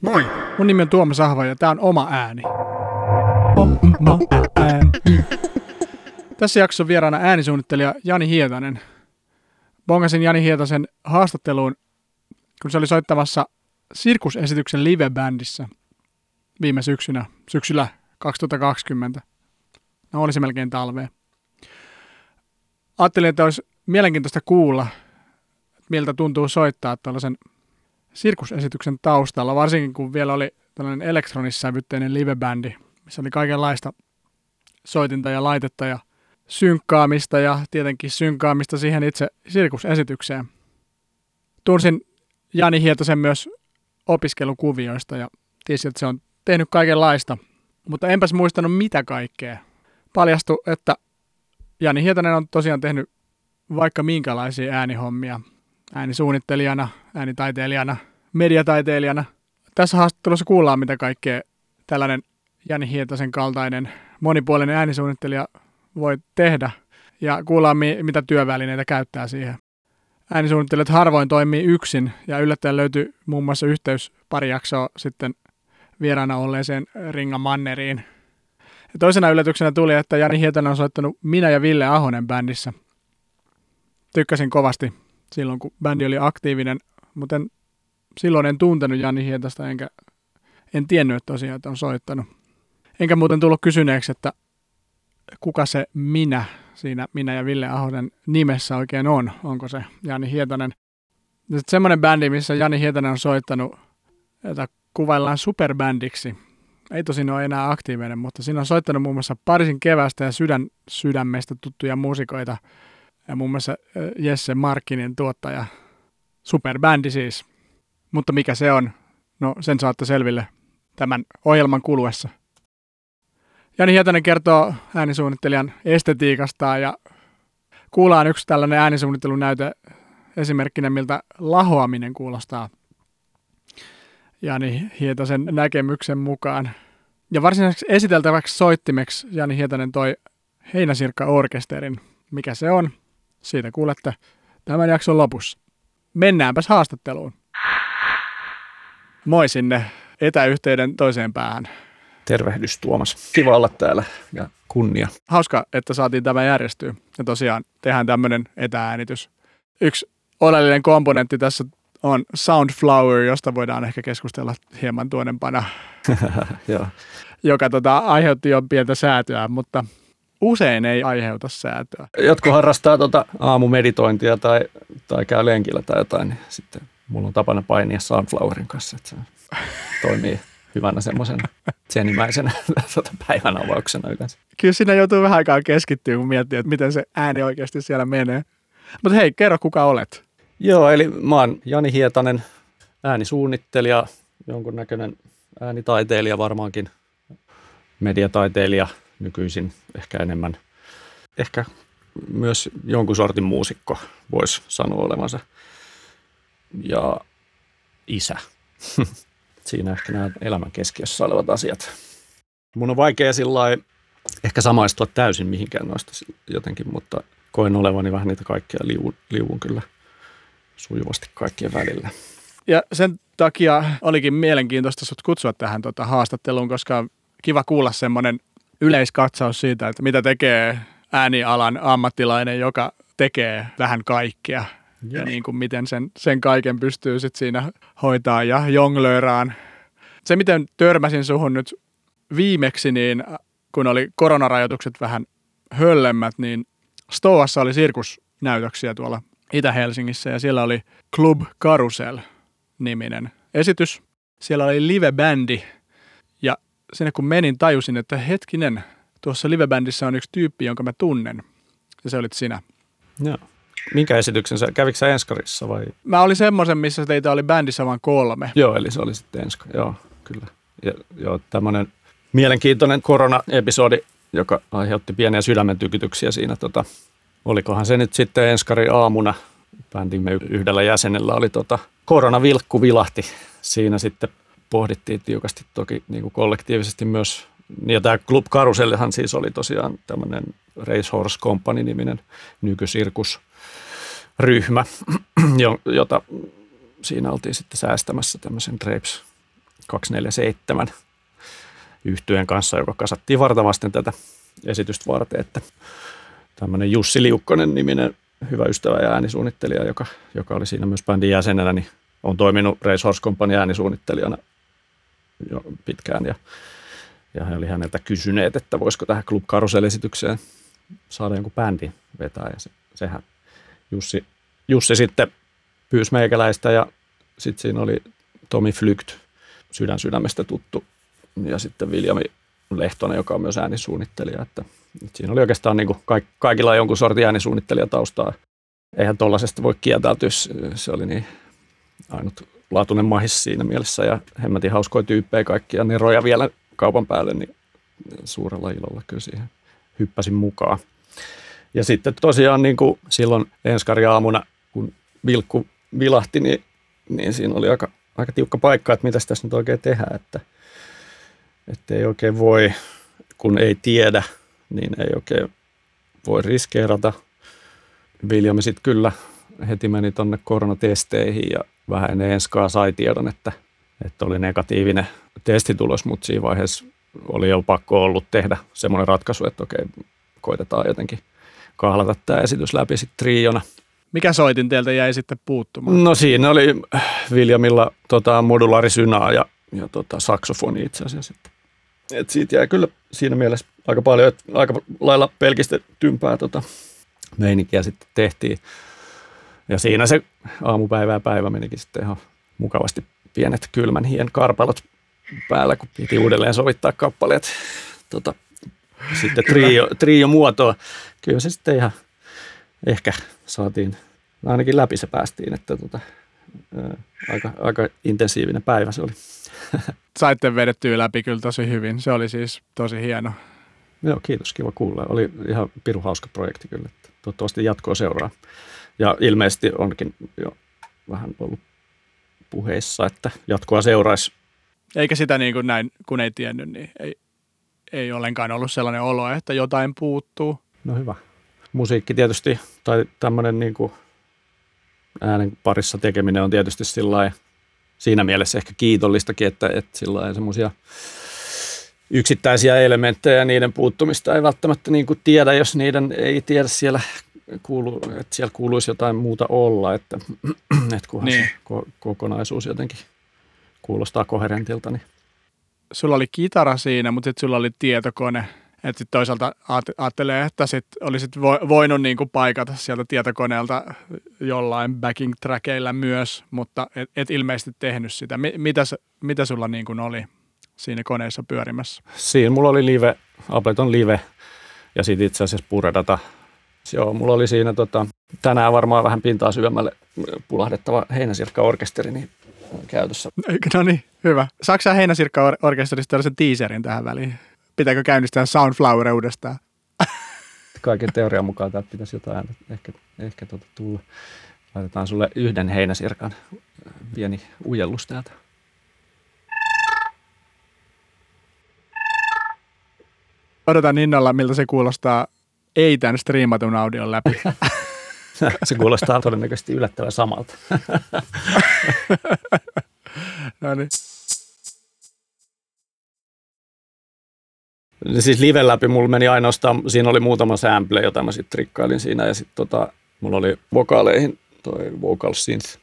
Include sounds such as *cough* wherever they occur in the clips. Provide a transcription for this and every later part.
Moi! Mun nimi on Tuomas Ahva ja tää on Oma ääni. Oma ääni. Tässä jaksossa vieraana äänisuunnittelija Jani Hietanen. Bongasin Jani Hietasen haastatteluun, kun se oli soittamassa sirkusesityksen live-bändissä viime syksynä, syksyllä 2020. No oli se melkein talvea. Ajattelin, että olisi mielenkiintoista kuulla, miltä tuntuu soittaa tällaisen sirkusesityksen taustalla, varsinkin kun vielä oli tällainen elektronissävytteinen livebändi, missä oli kaikenlaista soitinta ja laitetta ja synkkaamista ja tietenkin synkkaamista siihen itse sirkusesitykseen. Tunsin Jani Hietosen myös opiskelukuvioista ja tiesin, että se on tehnyt kaikenlaista, mutta enpäs muistanut mitä kaikkea. Paljastui, että Jani Hietonen on tosiaan tehnyt vaikka minkälaisia äänihommia äänisuunnittelijana, äänitaiteilijana, mediataiteilijana. Tässä haastattelussa kuullaan, mitä kaikkea tällainen Jani Hietasen kaltainen monipuolinen äänisuunnittelija voi tehdä ja kuullaan, mitä työvälineitä käyttää siihen. Äänisuunnittelijat harvoin toimii yksin ja yllättäen löytyy muun muassa yhteys pari jaksoa sitten vieraana olleeseen Ringa Manneriin. Ja toisena yllätyksenä tuli, että Jani Hietanen on soittanut Minä ja Ville Ahonen bändissä. Tykkäsin kovasti silloin, kun bändi oli aktiivinen, mutta en, silloin en tuntenut Jani Hietasta, enkä en tiennyt tosiaan, että on soittanut. Enkä muuten tullut kysyneeksi, että kuka se minä siinä minä ja Ville Ahonen nimessä oikein on. Onko se Jani Hietanen? Sitten semmoinen bändi, missä Jani Hietanen on soittanut, jota kuvaillaan superbändiksi. Ei tosin ole enää aktiivinen, mutta siinä on soittanut muun muassa Parisin kevästä ja sydän sydämestä tuttuja muusikoita – ja muun muassa Jesse Markkinen tuottaja. Superbändi siis. Mutta mikä se on? No sen saatte selville tämän ohjelman kuluessa. Jani Hietanen kertoo äänisuunnittelijan estetiikasta ja kuullaan yksi tällainen äänisuunnittelunäyte esimerkkinä, miltä lahoaminen kuulostaa Jani Hietasen näkemyksen mukaan. Ja varsinaiseksi esiteltäväksi soittimeksi Jani Hietanen toi Heinäsirkka-orkesterin. Mikä se on? Siitä kuulette tämän jakson lopussa. Mennäänpäs haastatteluun. Moi sinne etäyhteyden toiseen päähän. Tervehdys Tuomas. Kiva olla täällä ja kunnia. Hauska, että saatiin tämä järjestyä. Ja tosiaan tehdään tämmöinen etääänitys. Yksi oleellinen komponentti tässä on Soundflower, josta voidaan ehkä keskustella hieman tuonempana, *laughs* joka tota, aiheutti jo pientä säätöä, mutta usein ei aiheuta säätöä. Jotkut harrastaa tuota aamumeditointia tai, tai käy lenkillä tai jotain, niin sitten mulla on tapana painia Sunflowerin kanssa, että se toimii hyvänä semmoisena senimäisenä *laughs* tuota päivän avauksena yleensä. Kyllä siinä joutuu vähän aikaa keskittyä, kun miettii, että miten se ääni oikeasti siellä menee. Mutta hei, kerro kuka olet. Joo, eli mä oon Jani Hietanen, äänisuunnittelija, jonkunnäköinen äänitaiteilija varmaankin, mediataiteilija – nykyisin ehkä enemmän, ehkä myös jonkun sortin muusikko voisi sanoa olevansa. Ja isä. *laughs* Siinä ehkä nämä elämän keskiössä olevat asiat. Mun on vaikea sillä ehkä samaistua täysin mihinkään noista jotenkin, mutta koen olevani vähän niitä kaikkia liuun, liuun kyllä sujuvasti kaikkien välillä. Ja sen takia olikin mielenkiintoista sut kutsua tähän tota haastatteluun, koska kiva kuulla semmoinen yleiskatsaus siitä, että mitä tekee äänialan ammattilainen, joka tekee vähän kaikkea. Ja niin kuin miten sen, sen kaiken pystyy sitten siinä hoitaa ja jonglööraan. Se, miten törmäsin suhun nyt viimeksi, niin kun oli koronarajoitukset vähän höllemmät, niin Stoassa oli sirkusnäytöksiä tuolla Itä-Helsingissä ja siellä oli Club Carousel-niminen esitys. Siellä oli live-bändi sinne kun menin, tajusin, että hetkinen, tuossa livebändissä on yksi tyyppi, jonka mä tunnen. Ja se olit sinä. Joo. Minkä esityksen sä, kävikö sä Enskarissa vai? Mä olin semmoisen, missä teitä oli bändissä vain kolme. Joo, eli se oli sitten Enska, joo, kyllä. Ja, joo, tämmöinen mielenkiintoinen korona-episodi, joka aiheutti pieniä sydämen tykytyksiä siinä. Tota, olikohan se nyt sitten Enskari aamuna, bändimme yhdellä jäsenellä oli tota, koronavilkku vilahti siinä sitten pohdittiin tiukasti toki niin kuin kollektiivisesti myös. Ja tämä Club Carouselhan siis oli tosiaan tämmöinen Racehorse Company-niminen nykysirkusryhmä, *clears throat* jota siinä oltiin sitten säästämässä tämmöisen Drapes 247 yhtyeen kanssa, joka kasattiin vartavasten tätä esitystä varten, että tämmöinen Jussi Liukkonen niminen hyvä ystävä ja äänisuunnittelija, joka, joka oli siinä myös bändin jäsenenä, niin on toiminut Race Horse Company äänisuunnittelijana jo pitkään ja, ja he oli häneltä kysyneet, että voisiko tähän Club Carousel-esitykseen saada jonkun bändin vetää ja se, sehän Jussi, Jussi sitten pyysi meikäläistä ja sitten siinä oli Tomi Flygt, sydän sydämestä tuttu ja sitten Viljami Lehtonen, joka on myös äänisuunnittelija, että, että siinä oli oikeastaan niin kuin kaikilla jonkun sortin äänisuunnittelijataustaa. Eihän tuollaisesta voi kieltäytyä, se oli niin ainutlaatuinen mahis siinä mielessä ja hemmetin hauskoja tyyppejä kaikkia neroja vielä kaupan päälle, niin suurella ilolla kyllä siihen hyppäsin mukaan. Ja sitten tosiaan niin kuin silloin enskari aamuna, kun vilkku vilahti, niin, niin siinä oli aika, aika tiukka paikka, että mitä tässä nyt oikein tehdään, että, että ei oikein voi, kun ei tiedä, niin ei oikein voi riskeerata. Viljami sitten kyllä heti meni tuonne koronatesteihin ja vähän ennen enskaa sai tiedon, että, että oli negatiivinen testitulos, mutta siinä vaiheessa oli jo pakko ollut tehdä semmoinen ratkaisu, että okei, koitetaan jotenkin kahlata tämä esitys läpi sitten triona. Mikä soitin teiltä jäi sitten puuttumaan? No siinä oli Viljamilla tota, modulaarisynaa ja, ja tota, saksofoni itse asiassa. Et siitä jäi kyllä siinä mielessä aika paljon, että aika lailla pelkistetympää tota, meininkiä sitten tehtiin. Ja siinä se aamupäivä ja päivä menikin sitten ihan mukavasti pienet kylmän hien karpalot päällä, kun piti uudelleen sovittaa kappaleet tota, sitten trio, trio muotoa. Kyllä se sitten ihan ehkä saatiin, ainakin läpi se päästiin, että tota, ää, aika, aika intensiivinen päivä se oli. *laughs* Saitte vedettyä läpi kyllä tosi hyvin. Se oli siis tosi hieno. Joo, kiitos. Kiva kuulla. Oli ihan pirun hauska projekti kyllä. Toivottavasti jatkoa seuraa. Ja ilmeisesti onkin jo vähän ollut puheissa, että jatkoa seuraisi. Eikä sitä niin kuin näin, kun ei tiennyt, niin ei, ei ollenkaan ollut sellainen olo, että jotain puuttuu. No hyvä. Musiikki tietysti, tai tämmöinen niin kuin äänen parissa tekeminen on tietysti sillä siinä mielessä ehkä kiitollistakin, että, että sillä semmoisia yksittäisiä elementtejä ja niiden puuttumista ei välttämättä niin kuin tiedä, jos niiden ei tiedä siellä kuulu, että siellä kuuluisi jotain muuta olla, että, *clears throat* että kunhan niin. ko- kokonaisuus jotenkin kuulostaa koherentilta. Niin. Sulla oli kitara siinä, mutta sitten sulla oli tietokone. Että sitten toisaalta ajattelee, että sit olisit voinut niinku paikata sieltä tietokoneelta jollain backing trackeilla myös, mutta et, et ilmeisesti tehnyt sitä. Mitä, mitä sulla niinku oli siinä koneessa pyörimässä? Siinä mulla oli live, Ableton live ja sitten itse asiassa Puredata Joo, mulla oli siinä tota, tänään varmaan vähän pintaa syvemmälle pulahdettava heinäsirkka-orkesteri niin käytössä. No niin, hyvä. Saksa heinäsirkka-orkesterista tällaisen teaserin tähän väliin? Pitääkö käynnistää Soundflower uudestaan? *laughs* Kaiken teorian mukaan täältä pitäisi jotain ehkä, ehkä tuota tulla. Laitetaan sulle yhden heinäsirkan pieni ujellus täältä. Odotan innolla, miltä se kuulostaa ei tämän striimatun audion läpi. *laughs* Se kuulostaa todennäköisesti yllättävän samalta. *laughs* no niin. Siis live läpi mulla meni ainoastaan, siinä oli muutama sample, jota mä sitten trikkailin siinä ja sitten tota, mulla oli vokaaleihin toi vocal synth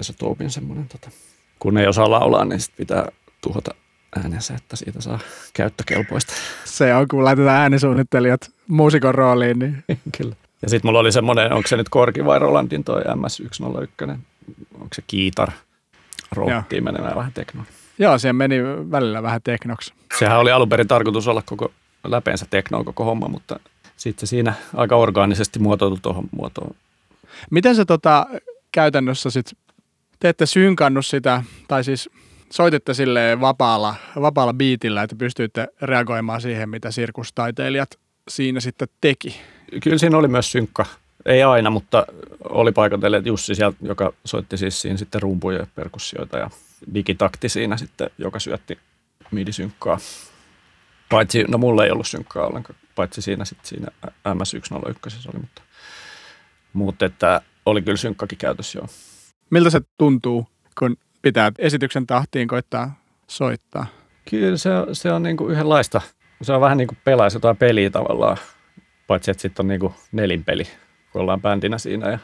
isotopin semmoinen, tota, kun ei osaa laulaa, niin sit pitää tuhota äänensä, että siitä saa käyttökelpoista. Se on, kun laitetaan äänisuunnittelijat muusikon rooliin. Niin. *laughs* Kyllä. Ja sitten mulla oli semmoinen, onko se nyt Korki vai Rolandin toi MS101, onko se Kiitar, rohtiin menemään vähän teknoon. Joo, siihen meni välillä vähän teknoksi. Sehän oli alun perin tarkoitus olla koko läpeensä teknoon koko homma, mutta sitten se siinä aika orgaanisesti muotoitu tuohon muotoon. Miten se tota, käytännössä sitten, te ette synkannut sitä, tai siis soititte sille vapaalla, vapaalla biitillä, että pystyitte reagoimaan siihen, mitä sirkustaiteilijat siinä sitten teki? Kyllä siinä oli myös synkka. Ei aina, mutta oli paikotelle Jussi sieltä, joka soitti siis siinä sitten rumpuja ja perkussioita ja digitakti siinä sitten, joka syötti midisynkkaa. Paitsi, no mulla ei ollut synkkaa ollenkaan, paitsi siinä sitten siinä MS101 oli, mutta, mutta että oli kyllä synkkakin käytössä joo. Miltä se tuntuu, kun pitää esityksen tahtiin koittaa soittaa? Kyllä se, se on niin kuin yhdenlaista. Se on vähän niin kuin pelaisi jotain peliä tavallaan, paitsi että sitten on niin kuin nelinpeli, kun ollaan bändinä siinä ja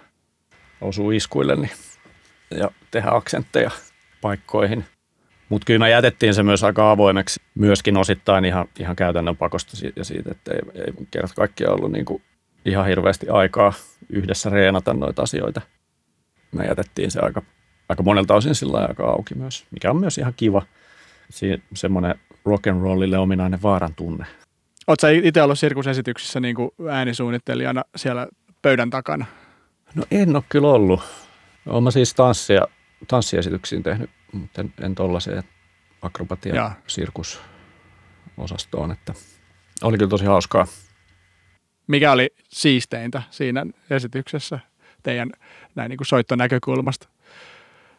osuu iskuille niin, ja tehdä aksentteja paikkoihin. Mutta kyllä me jätettiin se myös aika avoimeksi, myöskin osittain ihan, ihan käytännön pakosta ja siitä, että ei, ei kerta kaikkiaan ollut niin kuin ihan hirveästi aikaa yhdessä reenata noita asioita. Me jätettiin se aika, aika monelta osin sillä aika auki myös, mikä on myös ihan kiva. Si- semmoinen rock and rollille ominainen vaaran tunne. Oletko itse ollut sirkusesityksissä niin kuin äänisuunnittelijana siellä pöydän takana? No en ole kyllä ollut. Olen siis tanssia, tanssiesityksiin tehnyt, mutta en, en tollaiseen akrobatia sirkusosastoon, että oli kyllä tosi hauskaa. Mikä oli siisteintä siinä esityksessä teidän näin niin kuin soittonäkökulmasta?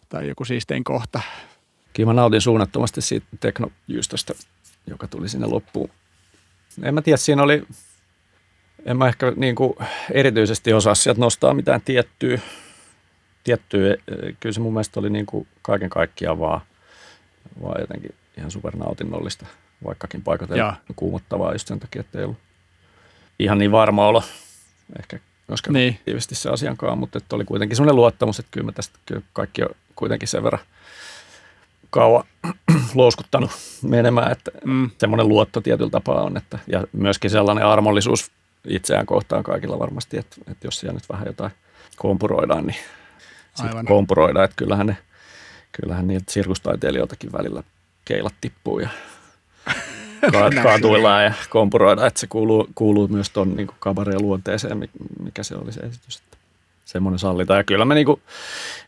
Tai joku siistein kohta? Kyllä mä nautin suunnattomasti siitä teknojyystöstä, joka tuli sinne loppuun. En mä tiedä, siinä oli, en mä ehkä niin kuin erityisesti osaa sieltä nostaa mitään tiettyä, tiettyä. Kyllä se mun mielestä oli niin kuin kaiken kaikkiaan vaan, vaan jotenkin ihan supernautinnollista, vaikkakin paikat Jaa. kuumottavaa just sen takia, että ei ollut ihan niin varma olo ehkä myöskään Niin. aktiivisesti se asiankaan, mutta että oli kuitenkin semmoinen luottamus, että kyllä mä tästä kyllä kaikki on kuitenkin sen verran kauan *clears throat* louskuttanut menemään, että Mm. semmoinen luotto tietyllä tapaa on, että, ja myöskin sellainen armollisuus itseään kohtaan kaikilla varmasti, että, että jos siellä nyt vähän jotain kompuroidaan, niin. Sitten kompuroidaan, että kyllähän, ne, kyllähän niiltä sirkustaiteilijoiltakin välillä keilat tippuu ja *laughs* kaatuillaan ja kompuroidaan, että se kuuluu, kuuluu myös tuon niin kabareen luonteeseen, mi- mikä se oli se esitys. Että semmoinen sallitaan. Ja kyllä mä niin kuin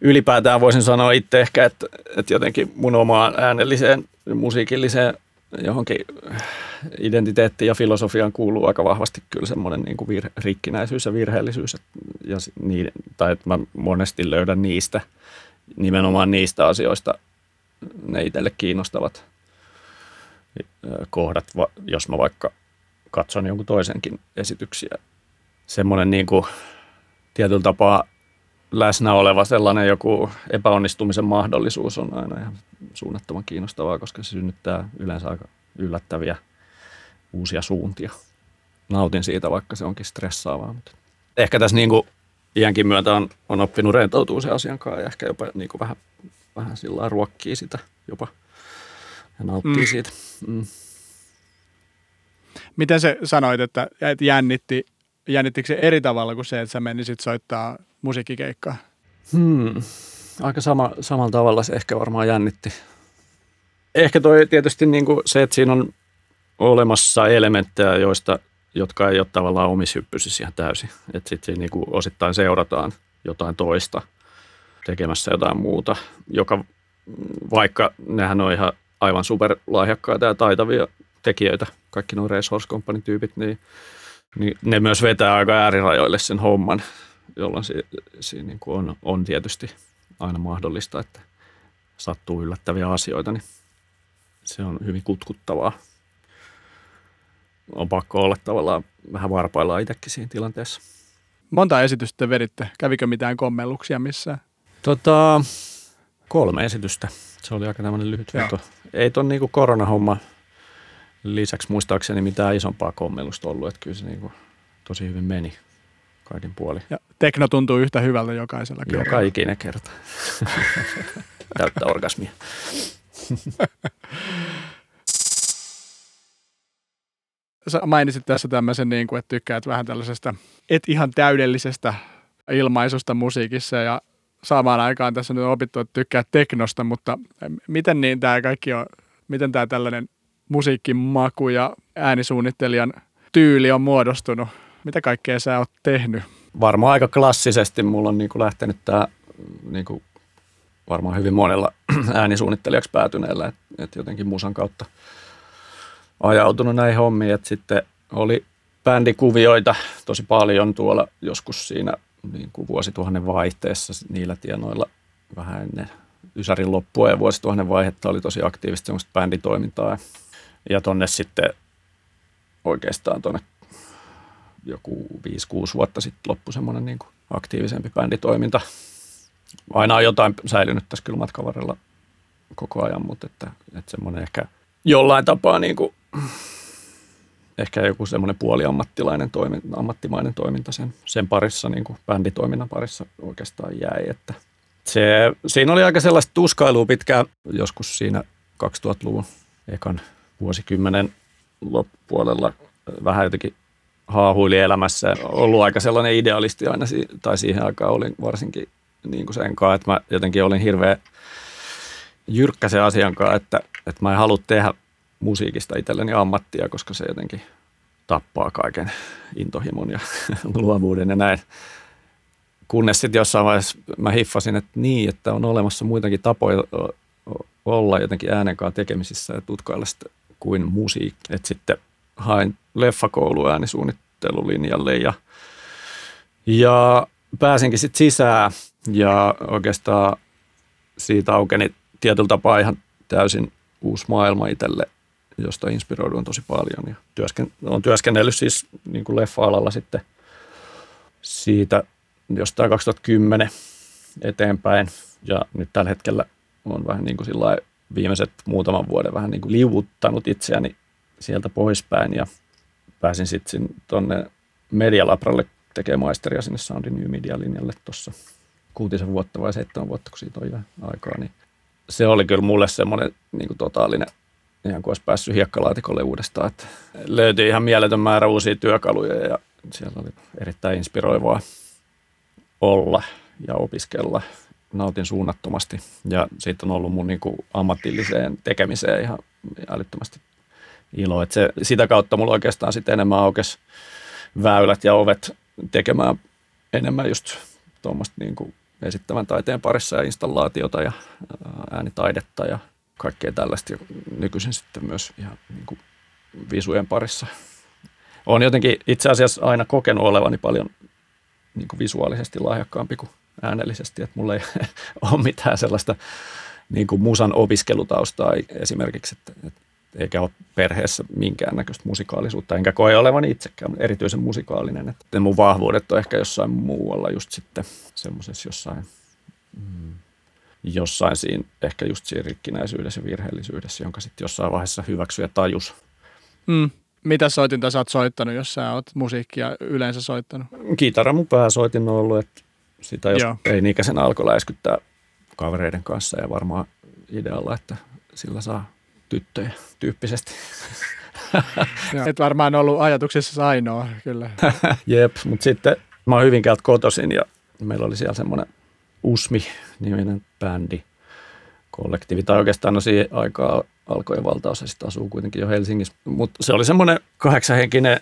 ylipäätään voisin sanoa itse ehkä, että, että jotenkin mun omaan äänelliseen, musiikilliseen johonkin identiteettiin ja filosofiaan kuuluu aika vahvasti kyllä semmoinen niin kuin vir- rikkinäisyys ja virheellisyys. Et- Ja niiden, tai että mä monesti löydän niistä, nimenomaan niistä asioista ne itselle kiinnostavat kohdat, jos mä vaikka katson jonkun toisenkin esityksiä. Semmoinen niin kuin tietyllä tapaa läsnä oleva sellainen joku epäonnistumisen mahdollisuus on aina ihan suunnattoman kiinnostavaa, koska se synnyttää yleensä aika yllättäviä uusia suuntia. Nautin siitä, vaikka se onkin stressaavaa. Mutta ehkä tässä niin kuin iänkin myötä on, on oppinut rentoutua sen asian kanssa ja ehkä jopa niin kuin vähän, vähän sillä ruokkii sitä jopa ja nauttii Mm. siitä. Mm. Miten se sanoit, että että jännitti, jännittikö se eri tavalla kuin se, että sä menisit soittaa musiikkikeikkaa? Hmm. Aika sama, samalla tavalla se ehkä varmaan jännitti. Ehkä toi tietysti niin kuin se, että siinä on olemassa elementtejä, joista, jotka ei ole tavallaan omishyppyisissä ihan täysin. Että sitten niin kuin osittain seurataan jotain toista tekemässä jotain muuta, joka vaikka nehän on ihan aivan superlahjakkaita ja taitavia tekijöitä, kaikki nuo Horse Company-tyypit, niin, niin ne myös vetää aika äärirajoille sen homman, jolloin si, siinä niin kuin on, on tietysti aina mahdollista, että sattuu yllättäviä asioita, niin se on hyvin kutkuttavaa. On pakko olla tavallaan vähän varpaillaan itsekin siinä tilanteessa. Monta esitystä te veditte? Kävikö mitään kommelluksia missään? Tota, kolme esitystä. Se oli aika tämmöinen lyhyt veto. Ei ton niinku koronahomma lisäksi muistaakseni mitään isompaa kommellusta ollut, että kyllä se niinku tosi hyvin meni kaikin puolin. Ja tekno tuntuu yhtä hyvältä jokaisella Joka kerralla. ikinen kerta. *laughs* Täyttä orgasmia. Sä mainitsit tässä tämmöisen, niin kuin, että tykkäät vähän tällaisesta et ihan täydellisestä ilmaisusta musiikissa ja samaan aikaan tässä nyt on opittu, että tykkää teknosta, mutta miten niin tämä kaikki on, miten tämä tällainen musiikkimaku ja äänisuunnittelijan tyyli on muodostunut? Mitä kaikkea sä oot tehnyt? Varmaan aika klassisesti mulla on niinku lähtenyt tämä niinku varmaan hyvin monella *clears throat* äänisuunnittelijaksi päätyneellä, että et jotenkin musan kautta ajautunut näihin hommiin, että sitten oli bändikuvioita tosi paljon tuolla joskus siinä niin kuin vuosituhannen vaihteessa niillä tienoilla vähän ennen Ysärin loppua ja vuosituhannen vaihetta oli tosi aktiivista semmoista bänditoimintaa. Ja tonne sitten oikeastaan tuonne joku 5-6 vuotta sitten loppui semmoinen niin kuin aktiivisempi bänditoiminta. Aina on jotain säilynyt tässä kyllä matkan varrella koko ajan, mutta että, että semmoinen ehkä jollain tapaa niin kuin, ehkä joku semmoinen puoliammattilainen toiminta, ammattimainen toiminta sen, sen parissa, niin kuin bänditoiminnan parissa oikeastaan jäi. Että se, siinä oli aika sellaista tuskailua pitkään joskus siinä 2000-luvun ekan vuosikymmenen loppupuolella vähän jotenkin haahuili elämässä. Ollut aika sellainen idealisti aina, tai siihen aikaan olin varsinkin niin kuin sen kanssa, että mä jotenkin olin hirveän jyrkkä se asian kanssa, että, että mä en halua tehdä musiikista itselleni ammattia, koska se jotenkin tappaa kaiken intohimon ja *laughs* luovuuden ja näin. Kunnes sitten jossain vaiheessa mä hiffasin, että niin, että on olemassa muitakin tapoja olla jotenkin äänen kanssa tekemisissä ja tutkailla sitä kuin musiikki. Että sitten hain leffakouluäänisuunnittelulinjalle ja, ja pääsinkin sitten sisään ja oikeastaan siitä aukeni tietyllä tapaa ihan täysin uusi maailma itselle, josta inspiroiduin tosi paljon. Ja työsken, olen työskennellyt siis niin kuin leffa-alalla sitten siitä jostain 2010 eteenpäin. Ja nyt tällä hetkellä on vähän niin kuin viimeiset muutaman vuoden vähän niin kuin liuuttanut itseäni sieltä poispäin ja pääsin sitten tuonne Medialabralle tekemään maisteria sinne Soundin New Media-linjalle tuossa kuutisen vuotta vai seitsemän vuotta, kun siitä on aikaa, niin se oli kyllä mulle semmoinen niin totaalinen, ihan kuin olisi päässyt hiekkalaatikolle uudestaan, että löytyi ihan mieletön määrä uusia työkaluja ja siellä oli erittäin inspiroivaa olla ja opiskella. Nautin suunnattomasti ja siitä on ollut mun niin kuin ammatilliseen tekemiseen ihan älyttömästi ilo. Että se, sitä kautta mulla oikeastaan sitten enemmän aukesi väylät ja ovet tekemään enemmän just tuommoista niin kuin esittävän taiteen parissa ja installaatiota ja äänitaidetta ja kaikkea tällaista. Ja nykyisin sitten myös ihan niin kuin visujen parissa. Olen jotenkin itse asiassa aina kokenut olevani paljon niin kuin visuaalisesti lahjakkaampi kuin äänellisesti, että mulla ei *laughs* ole mitään sellaista niin kuin musan opiskelutaustaa esimerkiksi, että, että eikä ole perheessä minkäännäköistä musikaalisuutta, enkä koe olevan itsekään erityisen musikaalinen. Että mun vahvuudet on ehkä jossain muualla just sitten semmoisessa jossain, mm, jossain siinä, ehkä just siinä rikkinäisyydessä ja virheellisyydessä, jonka sitten jossain vaiheessa hyväksyi ja tajus. Mm. Mitä soitinta sä oot soittanut, jos sä oot musiikkia yleensä soittanut? Kitara mun pääsoitin on ollut, että sitä jos Joo. ei ikäisenä alkoi läiskyttää kavereiden kanssa ja varmaan idealla, että sillä saa tyttöjä tyyppisesti. *laughs* Et varmaan ollut ajatuksessa ainoa, kyllä. *laughs* Jep, mutta sitten mä oon Hyvinkäältä kotoisin ja meillä oli siellä semmoinen Usmi-niminen bändi, kollektiivi, tai oikeastaan no siihen aikaa alkoi ja valtaosa sitten asuu kuitenkin jo Helsingissä. Mutta se oli semmoinen kahdeksanhenkinen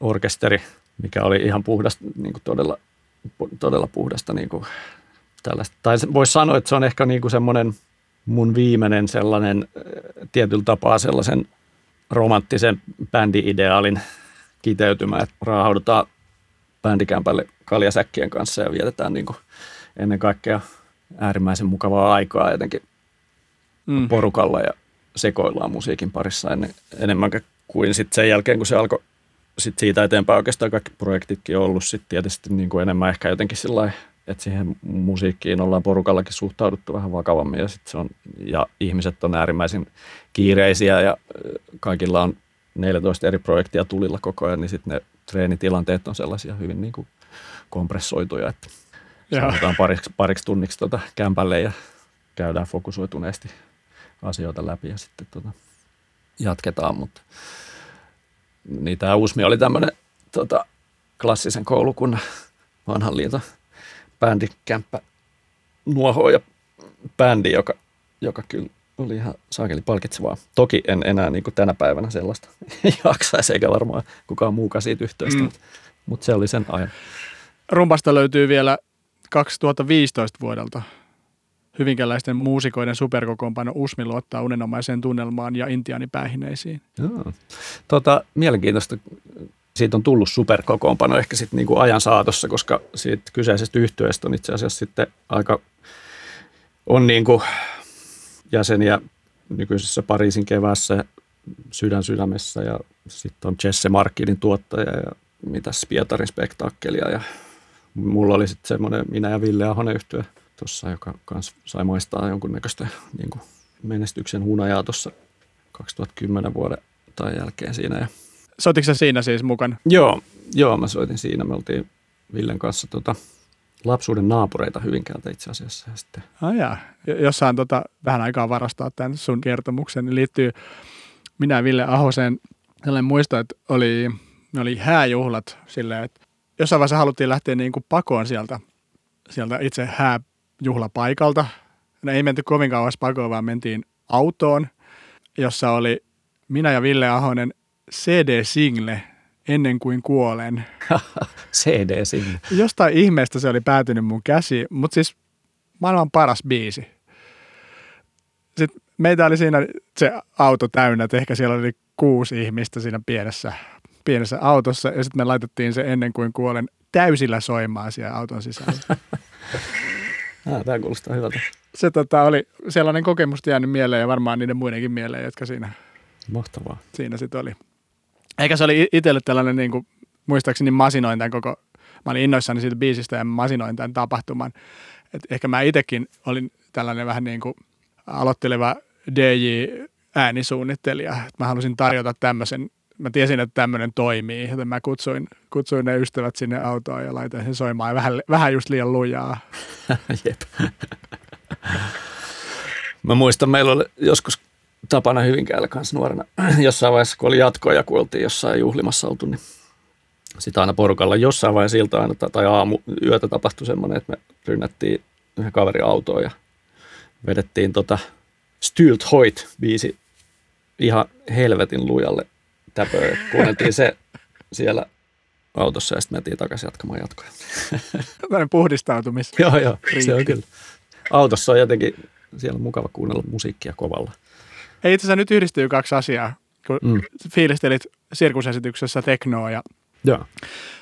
orkesteri, mikä oli ihan puhdasta, niin kuin todella, todella puhdasta niin kuin tällaista. Tai voisi sanoa, että se on ehkä niin kuin semmoinen – mun viimeinen sellainen tietyllä tapaa sellaisen romanttisen bändi-ideaalin kiteytymä, että raahaudutaan bändikämpälle kaljasäkkien kanssa ja vietetään niin kuin ennen kaikkea äärimmäisen mukavaa aikaa jotenkin mm. porukalla ja sekoillaan musiikin parissa ennen, enemmän kuin sitten sen jälkeen, kun se alkoi sit siitä eteenpäin oikeastaan kaikki projektitkin on ollut sitten tietysti niin kuin enemmän ehkä jotenkin sillä että siihen musiikkiin ollaan porukallakin suhtauduttu vähän vakavammin ja, sit se on, ja ihmiset on äärimmäisen kiireisiä ja kaikilla on 14 eri projektia tulilla koko ajan, niin sitten ne treenitilanteet on sellaisia hyvin niin kuin kompressoituja, että saavutaan pariksi, pariksi tunniksi tuota kämpälle ja käydään fokusoituneesti asioita läpi ja sitten tuota, jatketaan, mutta niin tämä Usmi oli tämmöinen tota, klassisen koulukunnan vanhan liiton bändikämppä nuoho ja bändi, joka, joka kyllä oli ihan saakeli palkitsevaa. Toki en enää niin kuin tänä päivänä sellaista *laughs* jaksaisi, eikä varmaan kukaan muukaan siitä yhteystä, mm. mutta, mutta se oli sen ajan. Rumpasta löytyy vielä 2015 vuodelta hyvinkäläisten muusikoiden superkokoonpano Usmi luottaa unenomaiseen tunnelmaan ja intiaanipäihineisiin. Joo. Tota, mielenkiintoista siitä on tullut superkokoonpano ehkä sitten niin kuin ajan saatossa, koska siitä kyseisestä yhtiöstä on itse asiassa sitten aika, on niin kuin jäseniä nykyisessä Pariisin kevässä Sydän sydämessä ja sitten on Jesse Markkinin tuottaja ja mitä Pietarin spektaakkelia ja mulla oli sitten semmoinen minä ja Ville Ahonen yhtyö tuossa, joka kans sai maistaa jonkunnäköistä niin kuin menestyksen hunajaa tuossa 2010 vuoden tai jälkeen siinä. Ja Soititko sä siinä siis mukana? Joo, joo, mä soitin siinä. Me oltiin Villen kanssa tota, lapsuuden naapureita Hyvinkäältä itse asiassa. Ja sitten, Ah, jaa. Jo- Jossain tota, vähän aikaa varastaa tämän sun kertomuksen, niin liittyy minä Ville Ahoseen sellainen muisto, että oli, ne oli hääjuhlat silleen, että jossain vaiheessa haluttiin lähteä niin kuin pakoon sieltä, sieltä itse hääjuhlapaikalta. No ei menty kovin kauas pakoon, vaan mentiin autoon, jossa oli minä ja Ville Ahonen CD-single ennen kuin kuolen. *laughs* CD sinne. Jostain ihmeestä se oli päätynyt mun käsiin, mutta siis maailman paras biisi. Sitten meitä oli siinä se auto täynnä, että ehkä siellä oli kuusi ihmistä siinä pienessä, pienessä autossa, ja sitten me laitettiin se ennen kuin kuolen täysillä soimaan siellä auton sisällä. *laughs* Ah, tämä kuulostaa hyvältä. Se tota, oli sellainen kokemus jäänyt mieleen ja varmaan niiden muidenkin mieleen, jotka siinä, Mahtavaa. siinä sitten oli. Eikä se oli itselle tällainen, niin kuin, muistaakseni masinoin tämän koko, mä olin innoissani siitä biisistä ja masinoin tämän tapahtuman. Et ehkä mä itsekin olin tällainen vähän niin kuin aloitteleva DJ-äänisuunnittelija. Et mä halusin tarjota tämmöisen, mä tiesin, että tämmöinen toimii, joten mä kutsuin, kutsuin ne ystävät sinne autoon ja laitoin sen soimaan vähän, vähän just liian lujaa. *laughs* Jep. Mä muistan, meillä oli joskus tapana Hyvinkäällä kanssa nuorena. *clears throat* Jossain vaiheessa, kun oli jatkoa ja kun oltiin jossain juhlimassa oltu, niin sitä aina porukalla jossain vaiheessa ilta aina tai aamu, yötä tapahtui semmoinen, että me rynnättiin yhden kaverin autoon ja vedettiin tota Stylt Hoit biisi ihan helvetin lujalle täpöön. Kuunneltiin se siellä autossa ja sitten mentiin takaisin jatkamaan jatkoja. *laughs* Tällainen puhdistautumis. Joo, joo, se on kyllä. Autossa on jotenkin, siellä on mukava kuunnella musiikkia kovalla. Hei, itse asiassa nyt yhdistyy kaksi asiaa, kun Mm. fiilistelit sirkusesityksessä teknoa ja Joo.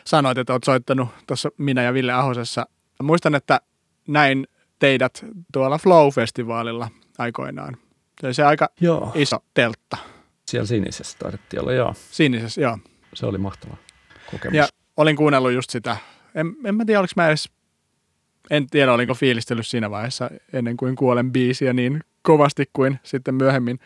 sanoit, että olet soittanut tuossa minä ja Ville Ahosessa. Muistan, että näin teidät tuolla Flow-festivaalilla aikoinaan. Se oli se aika Joo. iso teltta. Siellä sinisessä taidettiin olla, joo. Sinisessä, joo. Se oli mahtava kokemus. Ja olin kuunnellut just sitä. En, en mä tiedä, oliko mä edes, en tiedä, olinko fiilistellyt siinä vaiheessa ennen kuin kuolen biisiä niin kovasti kuin sitten myöhemmin.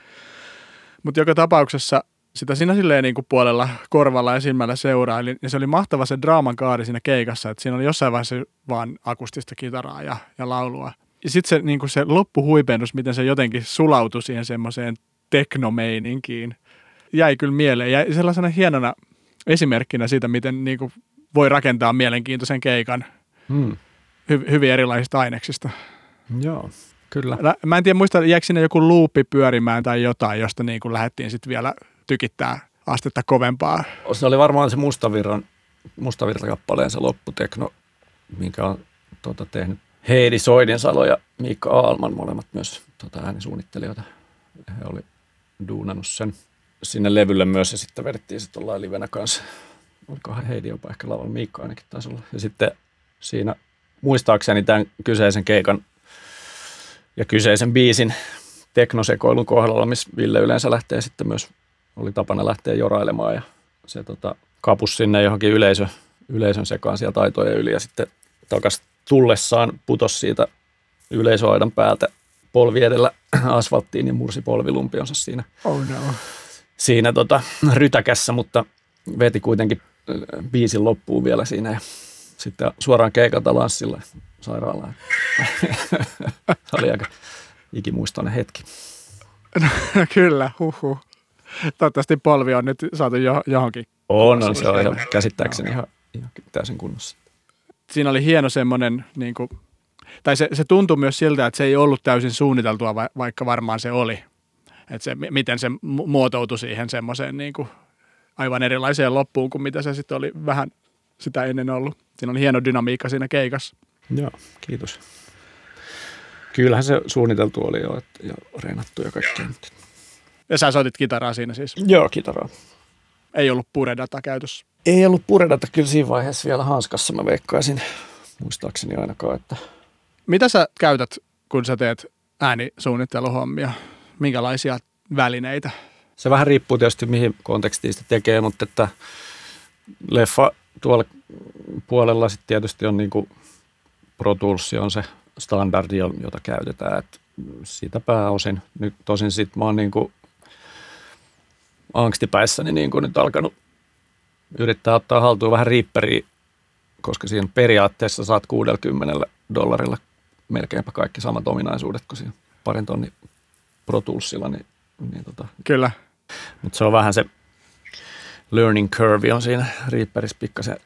Mutta joka tapauksessa sitä siinä silleen niin kuin puolella korvalla ja silmällä seurailin. Ja se oli mahtava se draaman kaari siinä keikassa, että siinä oli jossain vaiheessa vaan akustista kitaraa ja, ja laulua. Ja sitten se, niin kuin se loppuhuipennus, miten se jotenkin sulautui siihen semmoiseen teknomeininkiin, jäi kyllä mieleen. Ja sellaisena hienona esimerkkinä siitä, miten niin kuin voi rakentaa mielenkiintoisen keikan Hmm. hy- hyvin erilaisista aineksista. Joo, kyllä. Lä- Mä en tiedä, muista, jääkö sinne joku luuppi pyörimään tai jotain, josta niin kuin lähdettiin sitten vielä tykittää astetta kovempaa. Se oli varmaan se Mustavirran, Mustavirta-kappaleen se lopputekno, minkä on tota, tehnyt Heidi Soidinsalo ja Miikka Aalman, molemmat myös tota, äänisuunnittelijoita. He oli duunannut sen sinne levylle myös ja sitten vedettiin se tuolla livenä kanssa. Olikohan Heidi jopa ehkä lavalla, Miikka ainakin taisi olla. Ja sitten siinä muistaakseni tämän kyseisen keikan ja kyseisen biisin teknosekoilun kohdalla, missä Ville yleensä lähtee sitten myös, oli tapana lähteä jorailemaan ja se tota, kapus sinne johonkin yleisö, yleisön sekaan sieltä taitojen yli ja sitten takas tullessaan putos siitä yleisöaidan päältä polvi edellä *clears throat* asfalttiin ja mursi polvilumpionsa siinä, Oh no. siinä tota, *clears throat* rytäkässä, mutta veti kuitenkin biisin loppuun vielä siinä ja sitten suoraan keikalta lanssilla sairaalaan. *laughs* oli aika ikimuistoinen hetki. Kyllä, huhu. Toivottavasti polvi on nyt saatu jo, johonkin. On, on se on ihan käsittääkseni ihan, ihan täysin kunnossa. Siinä oli hieno semmoinen, niin kuin, tai se, se tuntui myös siltä, että se ei ollut täysin suunniteltua, va- vaikka varmaan se oli. Että se, mi- miten se mu- muotoutui siihen semmoiseen niin kuin, aivan erilaiseen loppuun kuin mitä se sitten oli vähän sitä ennen ollut. Siinä oli hieno dynamiikka siinä keikassa. Joo, kiitos. Kyllähän se suunniteltu oli jo että, ja reenattu ja kaikkea. mutta- Ja sä soitit kitaraa siinä siis. Joo, kitaraa. Ei ollut puredata käytössä. Ei ollut puredata kyllä siinä vaiheessa vielä hanskassa, mä veikkaisin. Muistaakseni ainakaan, että Mitä sä käytät, kun sä teet äänisuunnitteluhommia? Minkälaisia välineitä? se vähän riippuu tietysti mihin kontekstiin sitä tekee, mutta että leffa tuolla puolella sitten tietysti on niinku Pro Tools on se standardi, jota käytetään. Et siitä pääosin. Nyt tosin sitten mä oon niin kuin angstipäissäni niin kuin nyt alkanut yrittää ottaa haltuun vähän riipperiä, koska siinä periaatteessa saat 60 dollarilla melkeinpä kaikki samat ominaisuudet kuin siinä parin tonni Pro Toolsilla, niin, niin tota. Kyllä. Mutta se on vähän se learning curve on siinä Reaperissä pikkasen,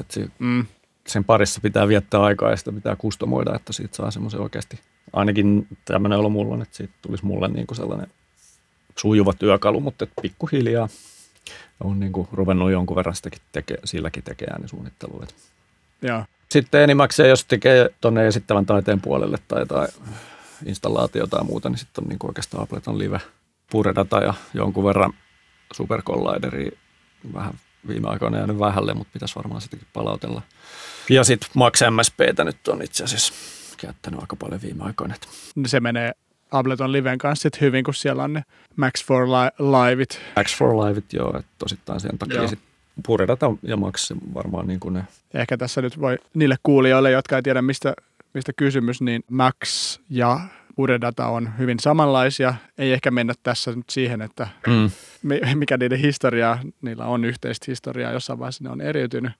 että mm. Sen parissa pitää viettää aikaa ja sitä pitää kustomoida, että siitä saa semmoisen oikeasti, ainakin tämmöinen olo mulla on, että siitä tulisi mulle niin kuin sellainen sujuva työkalu, mutta pikkuhiljaa on niin kuin ruvennut jonkun verran sitäkin teke, silläkin tekee äänisuunnittelua. Joo. Sitten enimmäkseen, jos tekee tuonne esittävän taiteen puolelle tai jotain installaatiota tai muuta, niin sitten on niin oikeastaan Ableton Live, Puredata ja jonkun verran Super Collideria vähän viime aikoina jäänyt vähälle, mutta pitäisi varmaan sitäkin palautella. Ja sitten Max MSPtä nyt on itse asiassa käyttänyt aika paljon viime aikoina. Se menee Ableton Liven kanssa sit hyvin, kun siellä on ne Max for li- Liveit. Max for Liveit, joo, että tosittain sen takia sitten Puredata ja Max varmaan niin kuin ne. Ehkä tässä nyt voi niille kuulijoille, jotka ei tiedä mistä, mistä kysymys, niin Max ja Puredata on hyvin samanlaisia. Ei ehkä mennä tässä nyt siihen, että mm. mikä niiden historiaa, niillä on yhteistä historiaa, jossain vaiheessa ne on eriytynyt,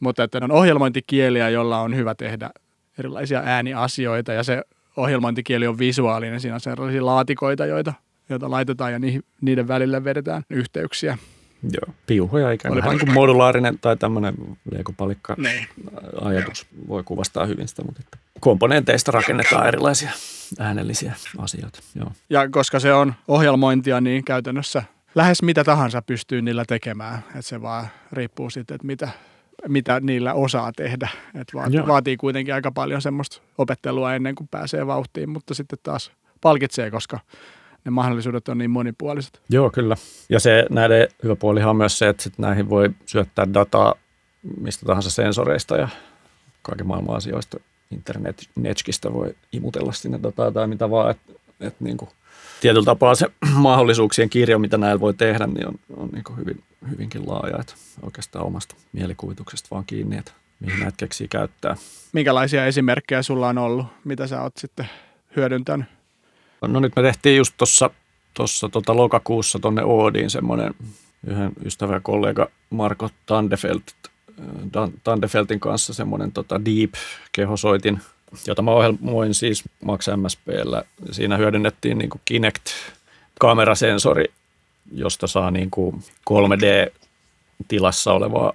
mutta että ne on ohjelmointikieliä, jolla on hyvä tehdä erilaisia ääniasioita ja se ohjelmointikieli on visuaalinen. Siinä on sellaisia laatikoita, joita, joita laitetaan ja niiden välillä vedetään yhteyksiä. Joo, piuhoja ikään kuin, kuin modulaarinen tai tämmöinen leikopalikka niin. ajatus voi kuvastaa hyvin sitä, mutta että komponenteista rakennetaan erilaisia äänellisiä asioita. Joo. Ja koska se on ohjelmointia, niin käytännössä lähes mitä tahansa pystyy niillä tekemään. Että se vaan riippuu sitten, että mitä, mitä niillä osaa tehdä. Et vaatii, vaatii kuitenkin aika paljon semmoista opettelua ennen kuin pääsee vauhtiin, mutta sitten taas palkitsee, koska ne mahdollisuudet on niin monipuoliset. Joo, kyllä. Ja se näiden hyvä puolihan on myös se, että sit näihin voi syöttää dataa mistä tahansa sensoreista ja kaiken maailman asioista. Internet Netskistä voi imutella sinne dataa tai mitä vaan, että et niin kuin tietyllä tapaa se *clears throat* mahdollisuuksien kirjo, mitä näillä voi tehdä, niin on, on niin kuin hyvin, hyvinkin laaja, että oikeastaan omasta mielikuvituksesta vaan kiinni, että mihin näitä keksii käyttää. Minkälaisia esimerkkejä sulla on ollut, mitä sä oot sitten hyödyntänyt? No nyt me tehtiin just tuossa tossa tota lokakuussa tuonne Oodiin semmoinen yhden ystävän kollega Marko Tandefelt, Tandefeltin kanssa semmoinen tota deep kehosoitin, jota mä ohjelmoin siis Max MSPllä. Siinä hyödynnettiin niin Kinect-kamerasensori, josta saa niin kuin 3D-tilassa olevaa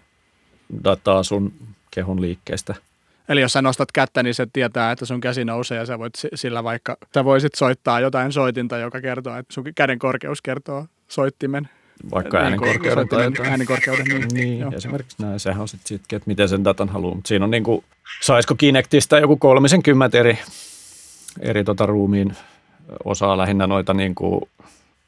dataa sun kehon liikkeestä – Eli jos sä nostat kättä, niin se tietää, että sun käsi nousee ja sä voit sillä vaikka, sä voisit soittaa jotain soitinta, joka kertoo, että sun käden korkeus kertoo soittimen vaikka niin, äänenkorkeuden tai jotain. Äänenkorkeuden, niin, niin joo. esimerkiksi näin. Sehän on sitten sit, että miten sen datan haluaa. Mutta siinä on niin kuin, saisiko Kinectistä joku 30 eri, eri tota ruumiin osaa lähinnä noita niin kuin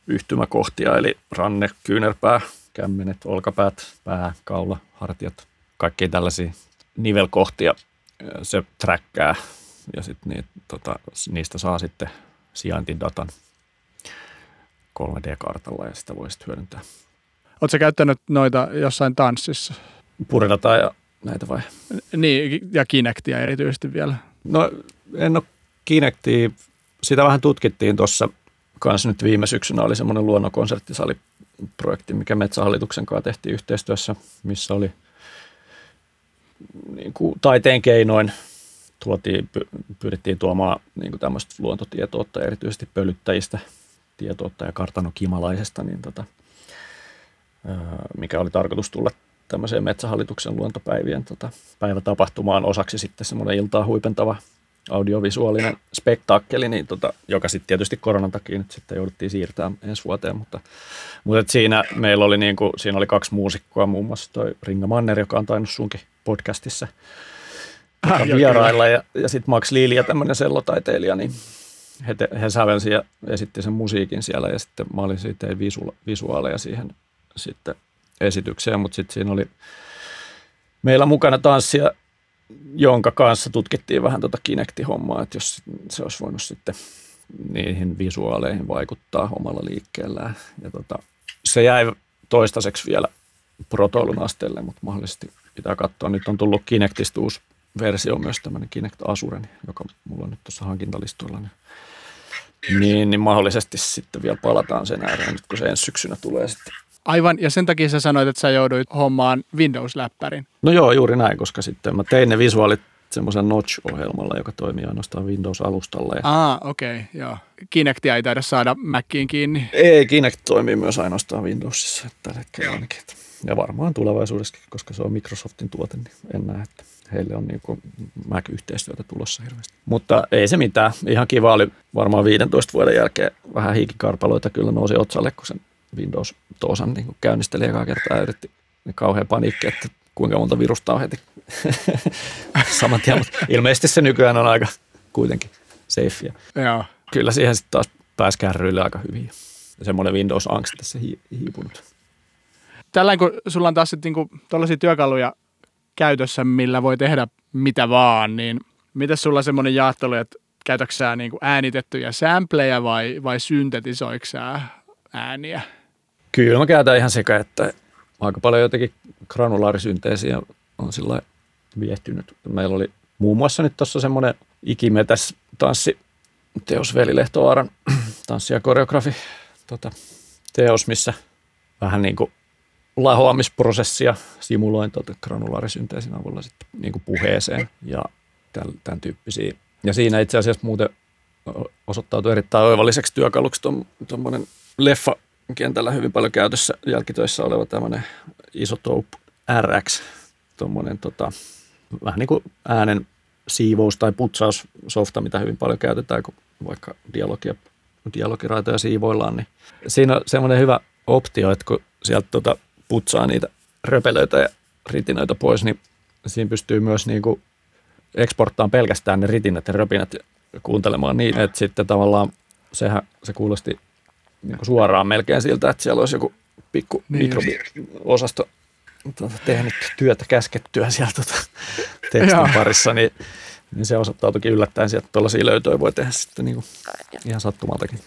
yhtymäkohtia, eli ranne, kyynärpää, kämmenet, olkapäät, pää, kaula, hartiat, kaikki tällaisia nivelkohtia se träkkää ja sit niin, tota, niistä saa sitten sijaintidatan 3D-kartalla ja sitä voi sitten hyödyntää. Oletko käyttänyt noita jossain tanssissa? Puredataa ja näitä vai? Niin, ja Kinectia erityisesti vielä. No en ole Kinectia, sitä vähän tutkittiin tuossa kanssa nyt viime syksynä oli semmoinen luonnonkonserttisaliprojekti, mikä Metsähallituksen kanssa tehtiin yhteistyössä, missä oli – niin kuin taiteen keinoin tuotiin, pyrittiin tuomaan niin kuin tämmöistä luontotietoutta, erityisesti pölyttäjistä tietoutta ja kartanokimalaisesta, niin tota, mikä oli tarkoitus tulla tämmöiseen Metsähallituksen luontopäivien tota, päivätapahtumaan osaksi sitten semmoinen iltaa huipentava audiovisuaalinen spektaakkeli, niin tota, joka sitten tietysti koronan takia nyt sitten jouduttiin siirtämään ensi vuoteen, mutta, mutta siinä meillä oli, niin kuin, siinä oli kaksi muusikkoa, muun muassa toi Ringa Manner, joka on tainnut sunkin podcastissa ah, vierailla ja, ja sitten Max Liili ja tämmöinen sellotaiteilija, niin he, te, he sävelsi ja esitti sen musiikin siellä ja sitten mä olin siitä visu, visuaaleja siihen sitten esitykseen, mutta sitten siinä oli meillä mukana tanssia, jonka kanssa tutkittiin vähän tuota Kinecti-hommaa, että jos se olisi voinut sitten niihin visuaaleihin vaikuttaa omalla liikkeellään. Ja tota, se jäi toistaiseksi vielä protoilun asteelle, mutta mahdollisesti pitää katsoa. Nyt on tullut Kinectista uusi versio on myös tämmöinen Kinect Azure, joka mulla on nyt tuossa hankintalistoilla. Niin, niin, niin mahdollisesti sitten vielä palataan sen ääreen nyt, kun se ensi syksynä tulee sitten. Aivan, ja sen takia sä sanoit, että sä jouduit hommaan Windows-läppärin. No joo, juuri näin, koska sitten mä tein ne visuaalit semmoisen Notch-ohjelmalla, joka toimii ainoastaan Windows-alustalla. Ja... Ah, okei, okay, joo. Kinectia ei taida saada Maciin kiinni. Ei, Kinect toimii myös ainoastaan Windowsissa tällä hetkellä ainakin. Ja varmaan tulevaisuudessakin, koska se on Microsoftin tuote, niin en näe, että heille on niin Mac-yhteistyötä tulossa hirveästi. Mutta ei se mitään. Ihan kiva oli varmaan 15 vuoden jälkeen vähän hiikikarpaloita kyllä nousi otsalle, kun sen Windows Toosan niin käynnisteli ekaa kertaa ja yritti niin kauhean paniikki, että kuinka monta virusta on heti *laughs* saman tien, mutta ilmeisesti se nykyään on aika kuitenkin safea. Joo. Kyllä siihen sitten taas pääsi kärryille aika hyvin. Ja semmoinen Windows-angst tässä hiipunut. Tällä kun sulla on taas sitten niinku työkaluja käytössä, millä voi tehdä mitä vaan, niin mitä sulla semmoinen jaottelu, että käytätkö sä niinku äänitettyjä sampleja vai, vai syntetisoiko ääniä? Kyllä mä käytän ihan sekä, että aika paljon jotenkin granulaarisynteesiä on sillä viehtynyt. Meillä oli muun muassa nyt tuossa semmoinen ikimetäs tanssi teos Veli Lehtovaaran tanssi- ja koreografi tota, teos, missä vähän niin kuin lahoamisprosessia simuloin tuota granulaarisynteesin avulla sitten niin kuin puheeseen ja tämän, tyyppisiä. Ja siinä itse asiassa muuten osoittautui erittäin oivalliseksi työkaluksi tuommoinen leffa kentällä hyvin paljon käytössä jälkitöissä oleva tämmöinen Isotope RX, tuommoinen tota, vähän niin kuin äänen siivous- tai putsaussofta, mitä hyvin paljon käytetään, kun vaikka dialogia, dialogiraitoja siivoillaan, niin siinä on semmoinen hyvä optio, että kun sieltä tota putsaa niitä röpelöitä ja ritinöitä pois, niin siinä pystyy myös niin kuin eksporttaan pelkästään ne ritinät ja röpinät ja kuuntelemaan niin, että sitten tavallaan sehän, se kuulosti niin kuin suoraan melkein siltä, että siellä olisi joku pikku niin mikrobiosasto tuota, tehnyt työtä käskettyä siellä tuota, tekstin parissa, niin, niin se osoittautuikin yllättäen sieltä, että tuollaisia löytöjä voi tehdä sitten niin kuin ihan sattumaltakin.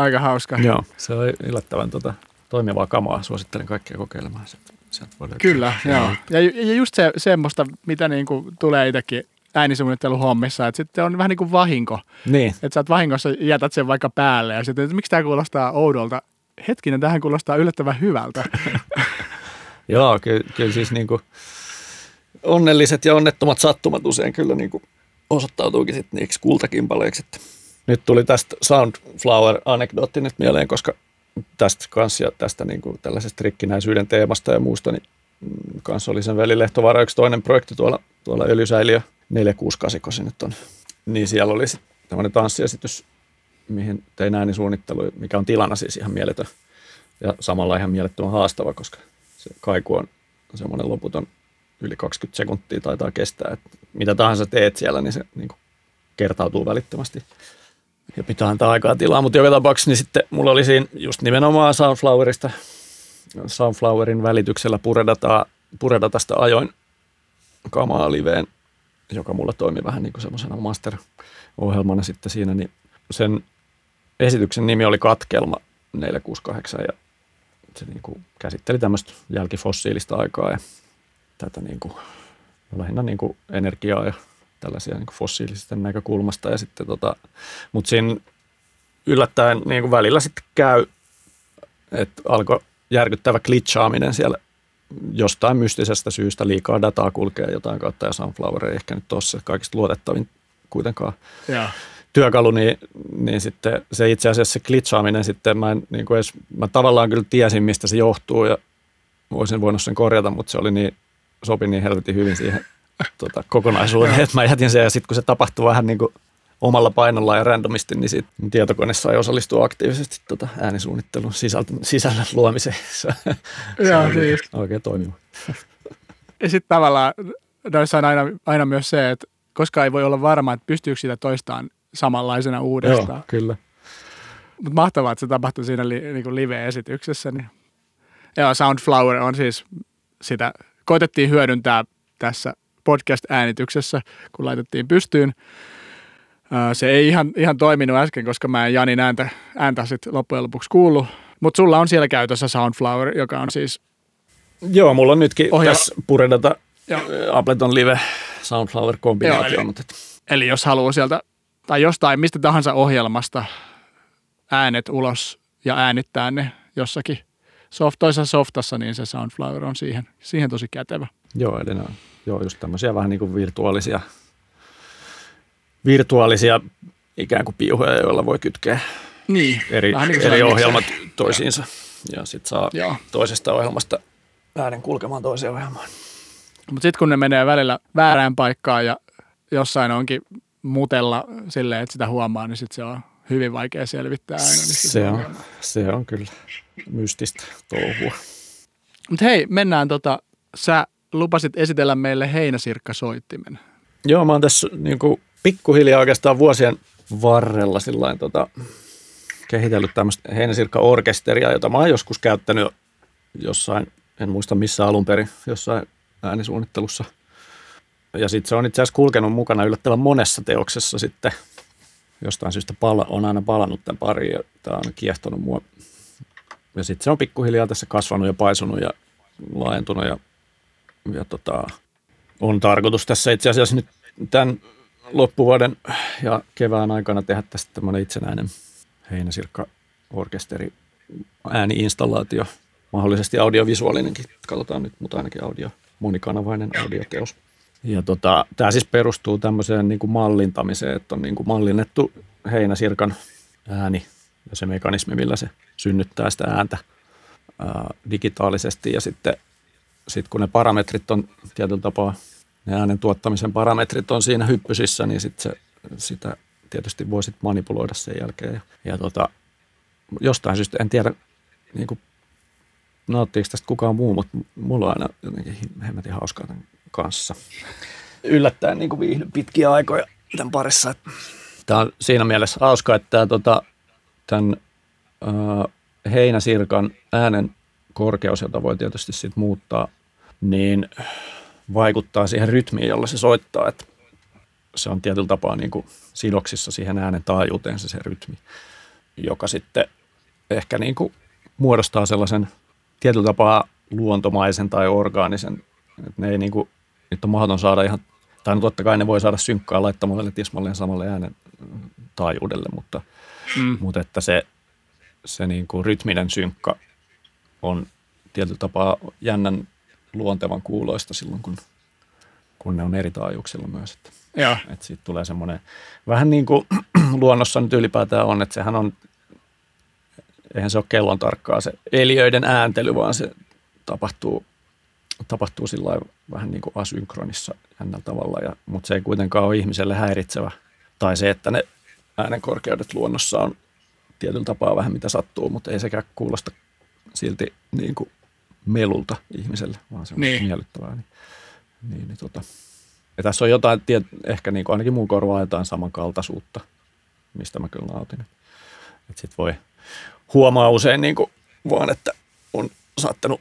Aika hauska. Joo, se on yllättävän tota, toimivaa kamaa. Suosittelen kaikkia kokeilemaan. Sieltä voi Kyllä, joo. Ja, ja just se, semmoista, mitä niin kuin tulee itsekin äänisuunnitteluhommissa, että sitten on vähän niin kuin vahinko. Niin. Että sä oot vahingossa jätät sen vaikka päälle ja sitten, että miksi tämä kuulostaa oudolta. Hetkinen, tähän kuulostaa yllättävän hyvältä. *laughs* joo, kyllä, kyllä siis niin kuin onnelliset ja onnettomat sattumat usein kyllä niin kuin osoittautuukin sitten niiksi kultakimpaleiksi, että nyt tuli tästä Soundflower-anekdootti nyt mieleen, koska tästä kanssa ja tästä niin kuin tällaisesta rikkinäisyyden teemasta ja muusta, niin mm, kanssa oli sen Veli Lehtovara yksi toinen projekti tuolla, tuolla Öljysäiliö 468, kun se nyt on. Niin siellä oli sitten tämmöinen tanssiesitys, mihin tein äänisuunnittelu, mikä on tilana siis ihan mieletön ja samalla ihan mielettömän haastava, koska se kaiku on semmoinen loputon yli 20 sekuntia taitaa kestää, että mitä tahansa teet siellä, niin se niin kuin kertautuu välittömästi ja pitää antaa aikaa tilaa, mutta joka tapauksessa niin sitten mulla oli siinä just nimenomaan Sunflowerista, Sunflowerin välityksellä puredata, puredatasta ajoin kamaa liveen, joka mulla toimi vähän niin kuin semmoisena master-ohjelmana sitten siinä, niin sen esityksen nimi oli Katkelma 468 ja se niin kuin käsitteli tämmöistä jälkifossiilista aikaa ja tätä niin kuin, lähinnä niin kuin energiaa ja tällaisia niin fossiilisista näkökulmasta. Ja sitten tota, mutta siinä yllättäen niin kuin välillä sitten käy, että alkoi järkyttävä glitchaaminen siellä jostain mystisestä syystä liikaa dataa kulkee jotain kautta ja Sunflower ei ehkä nyt ole se kaikista luotettavin kuitenkaan ja. työkalu, niin, niin sitten se itse asiassa se glitchaaminen sitten, mä, en, niin kuin edes, mä tavallaan kyllä tiesin, mistä se johtuu ja voisin voinut sen korjata, mutta se oli niin, sopi niin helvetin hyvin siihen tota, kokonaisuuden, että mä jätin sen ja sitten kun se tapahtui vähän niin kuin omalla painolla ja randomisti, niin siitä tietokone sai osallistua aktiivisesti tota äänisuunnittelun sisältö, sisällön luomiseen. *laughs* Joo, siis. Oikein toimiva. Ja sitten tavallaan noissa on aina, aina myös se, että koska ei voi olla varma, että pystyykö sitä toistaan samanlaisena uudestaan. Joo, kyllä. Mutta mahtavaa, että se tapahtui siinä li, niin live-esityksessä. Niin Joo, Soundflower on siis sitä, koitettiin hyödyntää tässä podcast-äänityksessä, kun laitettiin pystyyn. Se ei ihan, ihan toiminut äsken, koska mä en Janin ääntä, ääntä sit loppujen lopuksi kuullut. Mutta sulla on siellä käytössä Soundflower, joka on siis... Joo, mulla on nytkin ohja- tässä puredata Ableton Live Soundflower-kombinaatio. Joo, eli, mutta... eli jos haluaa sieltä, tai jostain mistä tahansa ohjelmasta äänet ulos ja äänittää ne jossakin soft, toisessa softassa, niin se Soundflower on siihen, siihen tosi kätevä. Joo, eli ne on joo, just tämmöisiä vähän niin kuin virtuaalisia, virtuaalisia ikään kuin piuhoja, joilla voi kytkeä niin, eri, niin eri ohjelmat toisiinsa. Ja sitten saa joo. toisesta ohjelmasta äänen kulkemaan toiseen ohjelmaan. Mutta sitten kun ne menee välillä väärään paikkaan ja jossain onkin mutella silleen, että sitä huomaa, niin sitten se on hyvin vaikea selvittää aina. Se on, se on kyllä mystistä touhua. Mutta hei, mennään tota, sä lupasit esitellä meille heinäsirkkasoittimen. Joo, mä oon tässä niin kuin, pikkuhiljaa oikeastaan vuosien varrella sillain, tota, kehitellyt tämmöistä heinäsirkka-orkesteria, jota mä oon joskus käyttänyt jossain, en muista missä alun perin, jossain äänisuunnittelussa. Ja sitten se on itse asiassa kulkenut mukana yllättävän monessa teoksessa sitten. Jostain syystä pala, on aina palannut tämän pariin ja tämä on kiehtonut mua. Ja sitten se on pikkuhiljaa tässä kasvanut ja paisunut ja laajentunut ja, ja tota, on tarkoitus tässä itse asiassa nyt tämän loppuvuoden ja kevään aikana tehdä tästä tämmöinen itsenäinen heinäsirkka-orkesteri ääniinstallaatio, mahdollisesti audiovisuaalinenkin, katsotaan nyt, mutta ainakin audio, monikanavainen audioteos. Ja tota, tämä siis perustuu tämmöiseen niin kuin mallintamiseen, että on niin kuin mallinnettu heinäsirkan ääni ja se mekanismi, millä se synnyttää sitä ääntä ää, digitaalisesti. Ja sitten sit kun ne parametrit on tietyllä tapaa, ne äänen tuottamisen parametrit on siinä hyppysissä, niin sit se, sitä tietysti voisit manipuloida sen jälkeen. Ja, ja tota, jostain syystä, en tiedä niin kuin, nauttiiko tästä kukaan muu, mutta mulla on aina jotenkin hemmetin hauskaa tämän kanssa. Yllättäen niin kuin viihdyn pitkiä aikoja tämän parissa. Tämä on siinä mielessä hauska, että tämä, tota, tämän äh, heinäsirkan äänen korkeus, jota voi tietysti sit muuttaa, niin vaikuttaa siihen rytmiin, jolla se soittaa. Että se on tietyllä tapaa niin kuin sidoksissa siihen äänen taajuuteen se, se rytmi, joka sitten ehkä niin kuin muodostaa sellaisen tietyllä tapaa luontomaisen tai orgaanisen. Että ne ei niin kuin, nyt on mahdoton saada ihan, tai no totta kai ne voi saada synkkää laittamalla tismalleen samalle äänen taajuudelle, mutta, mm. mutta että se, se niin kuin rytminen synkka on tietyllä tapaa jännän luontevan kuuloista silloin, kun, kun ne on eri taajuuksilla myös. Että, Joo. että siitä tulee semmoinen, vähän niin kuin *clears throat* luonnossa nyt ylipäätään on, että sehän on, eihän se ole kellon tarkkaa se eliöiden ääntely, vaan se tapahtuu, tapahtuu sillä vähän niin kuin asynkronissa jännällä tavalla, ja, mutta se ei kuitenkaan ole ihmiselle häiritsevä. Tai se, että ne äänenkorkeudet luonnossa on tietyllä tapaa vähän mitä sattuu, mutta ei sekään kuulosta silti niin kuin melulta ihmiselle, vaan se on niin. miellyttävää. Niin, niin, niin tota. Ja tässä on jotain, tiet, ehkä niin kuin ainakin mun korvaa jotain samankaltaisuutta, mistä mä kyllä nautin. Että sit voi huomaa usein niin kuin vaan, että on saattanut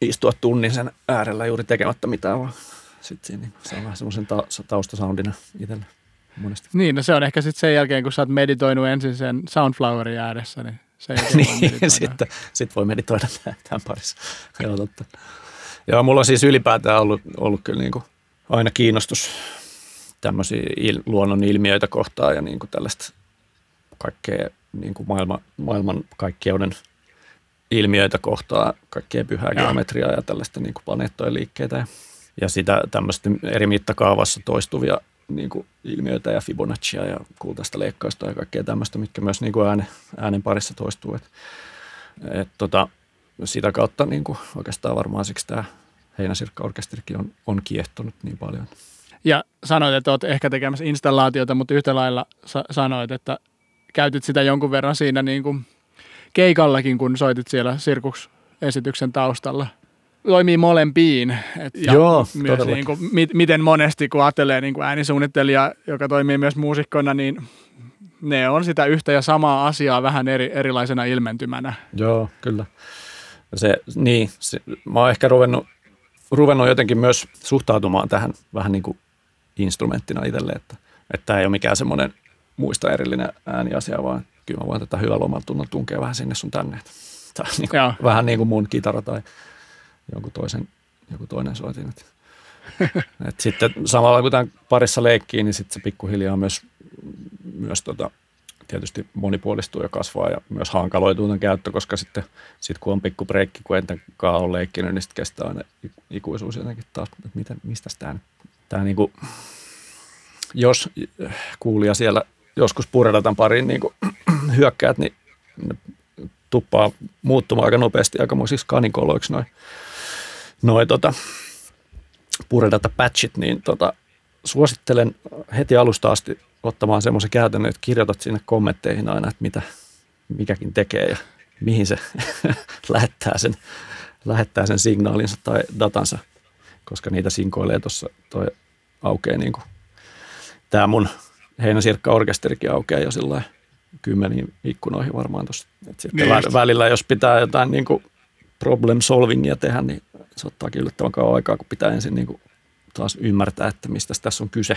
istua tunnin sen äärellä juuri tekemättä mitään, vaan sitten siinä niin se on vähän semmoisen ta- taustasoundina itselle monesti. Niin, no se on ehkä sitten sen jälkeen, kun sä oot meditoinut ensin sen Soundflowerin ääressä, niin se niin, sitten sit voi meditoida tämän parissa. Joo, totta. Joo, mulla on siis ylipäätään ollut, ollut kyllä niin kuin aina kiinnostus tämmöisiä il, luonnon ilmiöitä kohtaan ja niin kuin tällaista kaikkea niin kuin maailma, maailman kaikkeuden ilmiöitä kohtaan, kaikkea pyhää ja. geometriaa ja tällaista niin kuin planeettojen liikkeitä ja, ja sitä tämmöistä eri mittakaavassa toistuvia niin kuin ilmiöitä ja Fibonaccia ja kultaista leikkausta ja kaikkea tämmöistä, mitkä myös niin kuin äänen, äänen parissa toistuu. Et, et tota, sitä kautta niin kuin oikeastaan varmaan siksi tämä Heinäsirkka-orkesterikin on, on kiehtonut niin paljon. Ja sanoit, että olet ehkä tekemässä installaatiota, mutta yhtä lailla sa- sanoit, että käytit sitä jonkun verran siinä niin kuin keikallakin, kun soitit siellä sirkuksesityksen taustalla – toimii molempiin. Et, ja Joo, myös niin kuin, mi- miten monesti, kun ajattelee niin kuin äänisuunnittelija, joka toimii myös muusikkona, niin ne on sitä yhtä ja samaa asiaa vähän eri, erilaisena ilmentymänä. Joo, kyllä. Se, niin, se, mä oon ehkä ruvennut, ruvennut jotenkin myös suhtautumaan tähän vähän niin kuin instrumenttina itselle, että, että tämä ei ole mikään semmoinen muista erillinen ääniasia, vaan kyllä mä voin tätä hyvällä omalla tunnolla tunkea vähän sinne sun tänne. Tämä on niin kuin, vähän niin kuin mun kitara tai jonkun toisen, joku toinen soitin. Et, *laughs* et sitten samalla kun tämän parissa leikkii, niin sitten se pikkuhiljaa myös, myös tota, tietysti monipuolistuu ja kasvaa ja myös hankaloituu tämän käyttö, koska sitten sit kun on pikku breikki, kun entäkään ole leikkinyt, niin sitten kestää aina ikuisuus jotenkin taas, että miten, mistä tämä tämä niinku, jos kuulija siellä joskus puredatan pariin niin *clears throat* hyökkäät, niin ne tuppaa muuttumaan aika nopeasti aikamoisiksi kanikoloiksi noin noi, tota, puredata patchit, niin tota, suosittelen heti alusta asti ottamaan semmoisen käytännön, että kirjoitat sinne kommentteihin aina, että mitä mikäkin tekee ja mihin se *laughs* lähettää, sen, lähettää sen signaalinsa tai datansa, koska niitä sinkoilee tuossa, toi aukeaa niin kuin, tämä mun heinäsirkka-orkesterikin aukeaa jo sillä kymmeniin ikkunoihin varmaan tuossa. Niin välillä, jos pitää jotain niin kuin problem solvingia tehdä, niin se ottaa yllättävän kauan aikaa, kun pitää ensin niin kuin taas ymmärtää, että mistä tässä on kyse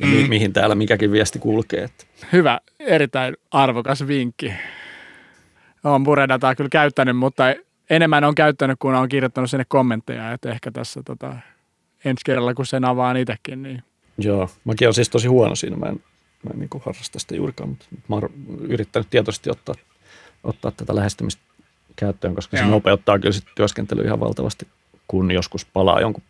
ja mm. mihin täällä mikäkin viesti kulkee. Että. Hyvä, erittäin arvokas vinkki. Olen Puredataa kyllä käyttänyt, mutta enemmän on käyttänyt, kun on kirjoittanut sinne kommentteja, että ehkä tässä tota, ensi kerralla, kun sen avaan itsekin. Niin. Joo, mäkin olen siis tosi huono siinä. Mä en, mä en niin harrasta sitä juurikaan, mutta mä oon yrittänyt tietoisesti ottaa, ottaa tätä lähestymistä käyttöön, koska Joo. se nopeuttaa kyllä sitten työskentelyä ihan valtavasti, kun joskus palaa jonkun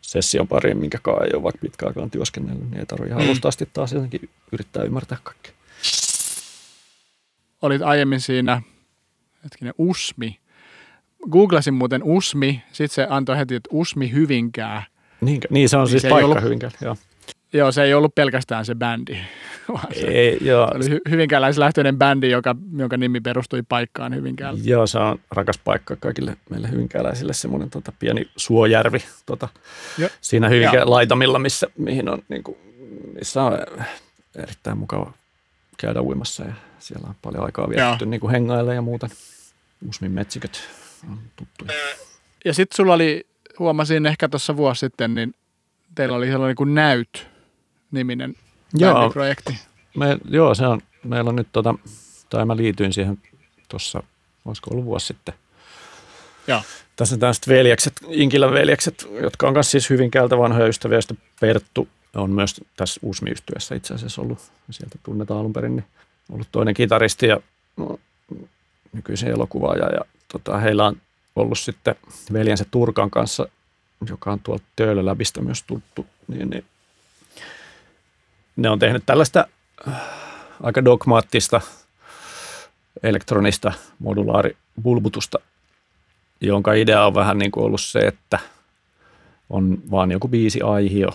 session pariin, minkä ei ole vaikka pitkäaikaan työskennellyt, niin ei tarvitse ihan mm. alusta asti taas jotenkin yrittää ymmärtää kaikkea. Olit aiemmin siinä, hetkinen, USMI. Googlasin muuten USMI, sitten se antoi heti, että USMI Hyvinkää. Niin, niin se on niin siis se paikka ollut, Hyvinkää, joo. Joo, se ei ollut pelkästään se bändi, *laughs* vaan se, ei, joo. se oli hyvinkääläislähtöinen bändi, joka, jonka nimi perustui paikkaan Hyvinkäällä. Joo, se on rakas paikka kaikille meille hyvinkääläisille, semmoinen tota, pieni suojärvi tota, siinä Hyvinkään laitamilla, missä, mihin on, niin kuin, missä on erittäin mukava käydä uimassa ja siellä on paljon aikaa vietetty niin hengaille ja muuta. Usmin metsiköt on tuttuja. Ja sitten sulla oli, huomasin ehkä tuossa vuosi sitten, niin teillä oli sellainen kuin Näyt niminen joo, projekti. Me, joo, se on, meillä on nyt tota, tai mä liityin siihen tuossa, olisiko ollut vuosi sitten. Joo. Tässä on tämmöiset veljekset, Inkilän veljekset, jotka on myös siis Hyvinkäältä vanhoja ystäviä, joista Perttu on myös tässä uusmi itse asiassa ollut, sieltä tunnetaan alun perin, niin ollut toinen kitaristi ja no, nykyisen elokuvaaja ja tota, heillä on ollut sitten veljensä Turkan kanssa, joka on tuolta Töölöläbistä myös tuttu, niin, niin ne on tehnyt tällaista äh, aika dogmaattista elektronista modulaaribulbutusta, jonka idea on vähän niin kuin ollut se, että on vaan joku biisi aihio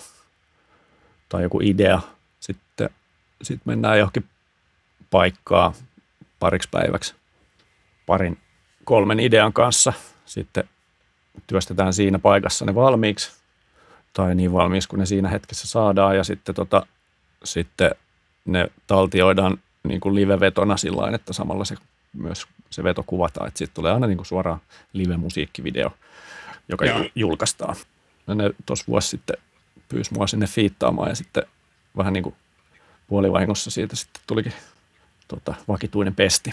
tai joku idea. Sitten sit mennään johonkin paikkaa pariksi päiväksi parin kolmen idean kanssa. Sitten työstetään siinä paikassa ne valmiiksi tai niin valmiiksi kuin ne siinä hetkessä saadaan ja sitten tota, sitten ne taltioidaan niin kuin live-vetona sillä että samalla se myös se veto kuvataan, että sitten tulee aina niin kuin suoraan live-musiikkivideo, joka Joo. julkaistaan. Ja ne tuossa vuosi sitten pyysi mua sinne fiittaamaan ja sitten vähän niin kuin puolivahingossa siitä sitten tulikin tota, vakituinen pesti.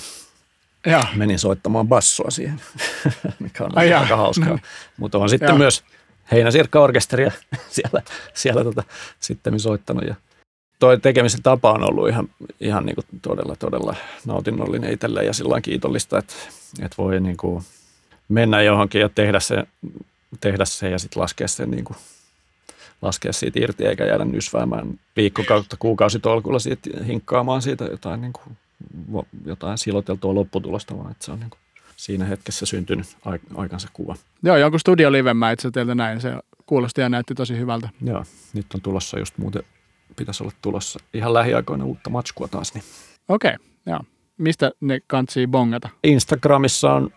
Ja. Menin soittamaan bassoa siihen, *laughs* mikä on Ai aika hauskaa. No. Mutta on sitten ja. myös Heinäsirkka-orkesteria *laughs* siellä, siellä tota, sitten soittanut ja toi tekemisen tapa on ollut ihan, ihan niin kuin todella, todella nautinnollinen itselleen ja sillä kiitollista, että, että voi niin kuin mennä johonkin ja tehdä se, tehdä se ja sitten laskea sen niin kuin, laskea siitä irti eikä jäädä nysväämään viikkokautta kuukausitolkulla siitä hinkkaamaan siitä jotain, niin kuin, jotain siloteltua lopputulosta, vaan että se on niin kuin siinä hetkessä syntynyt aikansa kuva. Joo, jonkun studio live mä itse teiltä näin. Se kuulosti ja näytti tosi hyvältä. Joo, nyt on tulossa just muuten pitäisi olla tulossa ihan lähiaikoina uutta matskua taas. Niin. Okei, okay, joo. Mistä ne kantsii bongata? Instagramissa on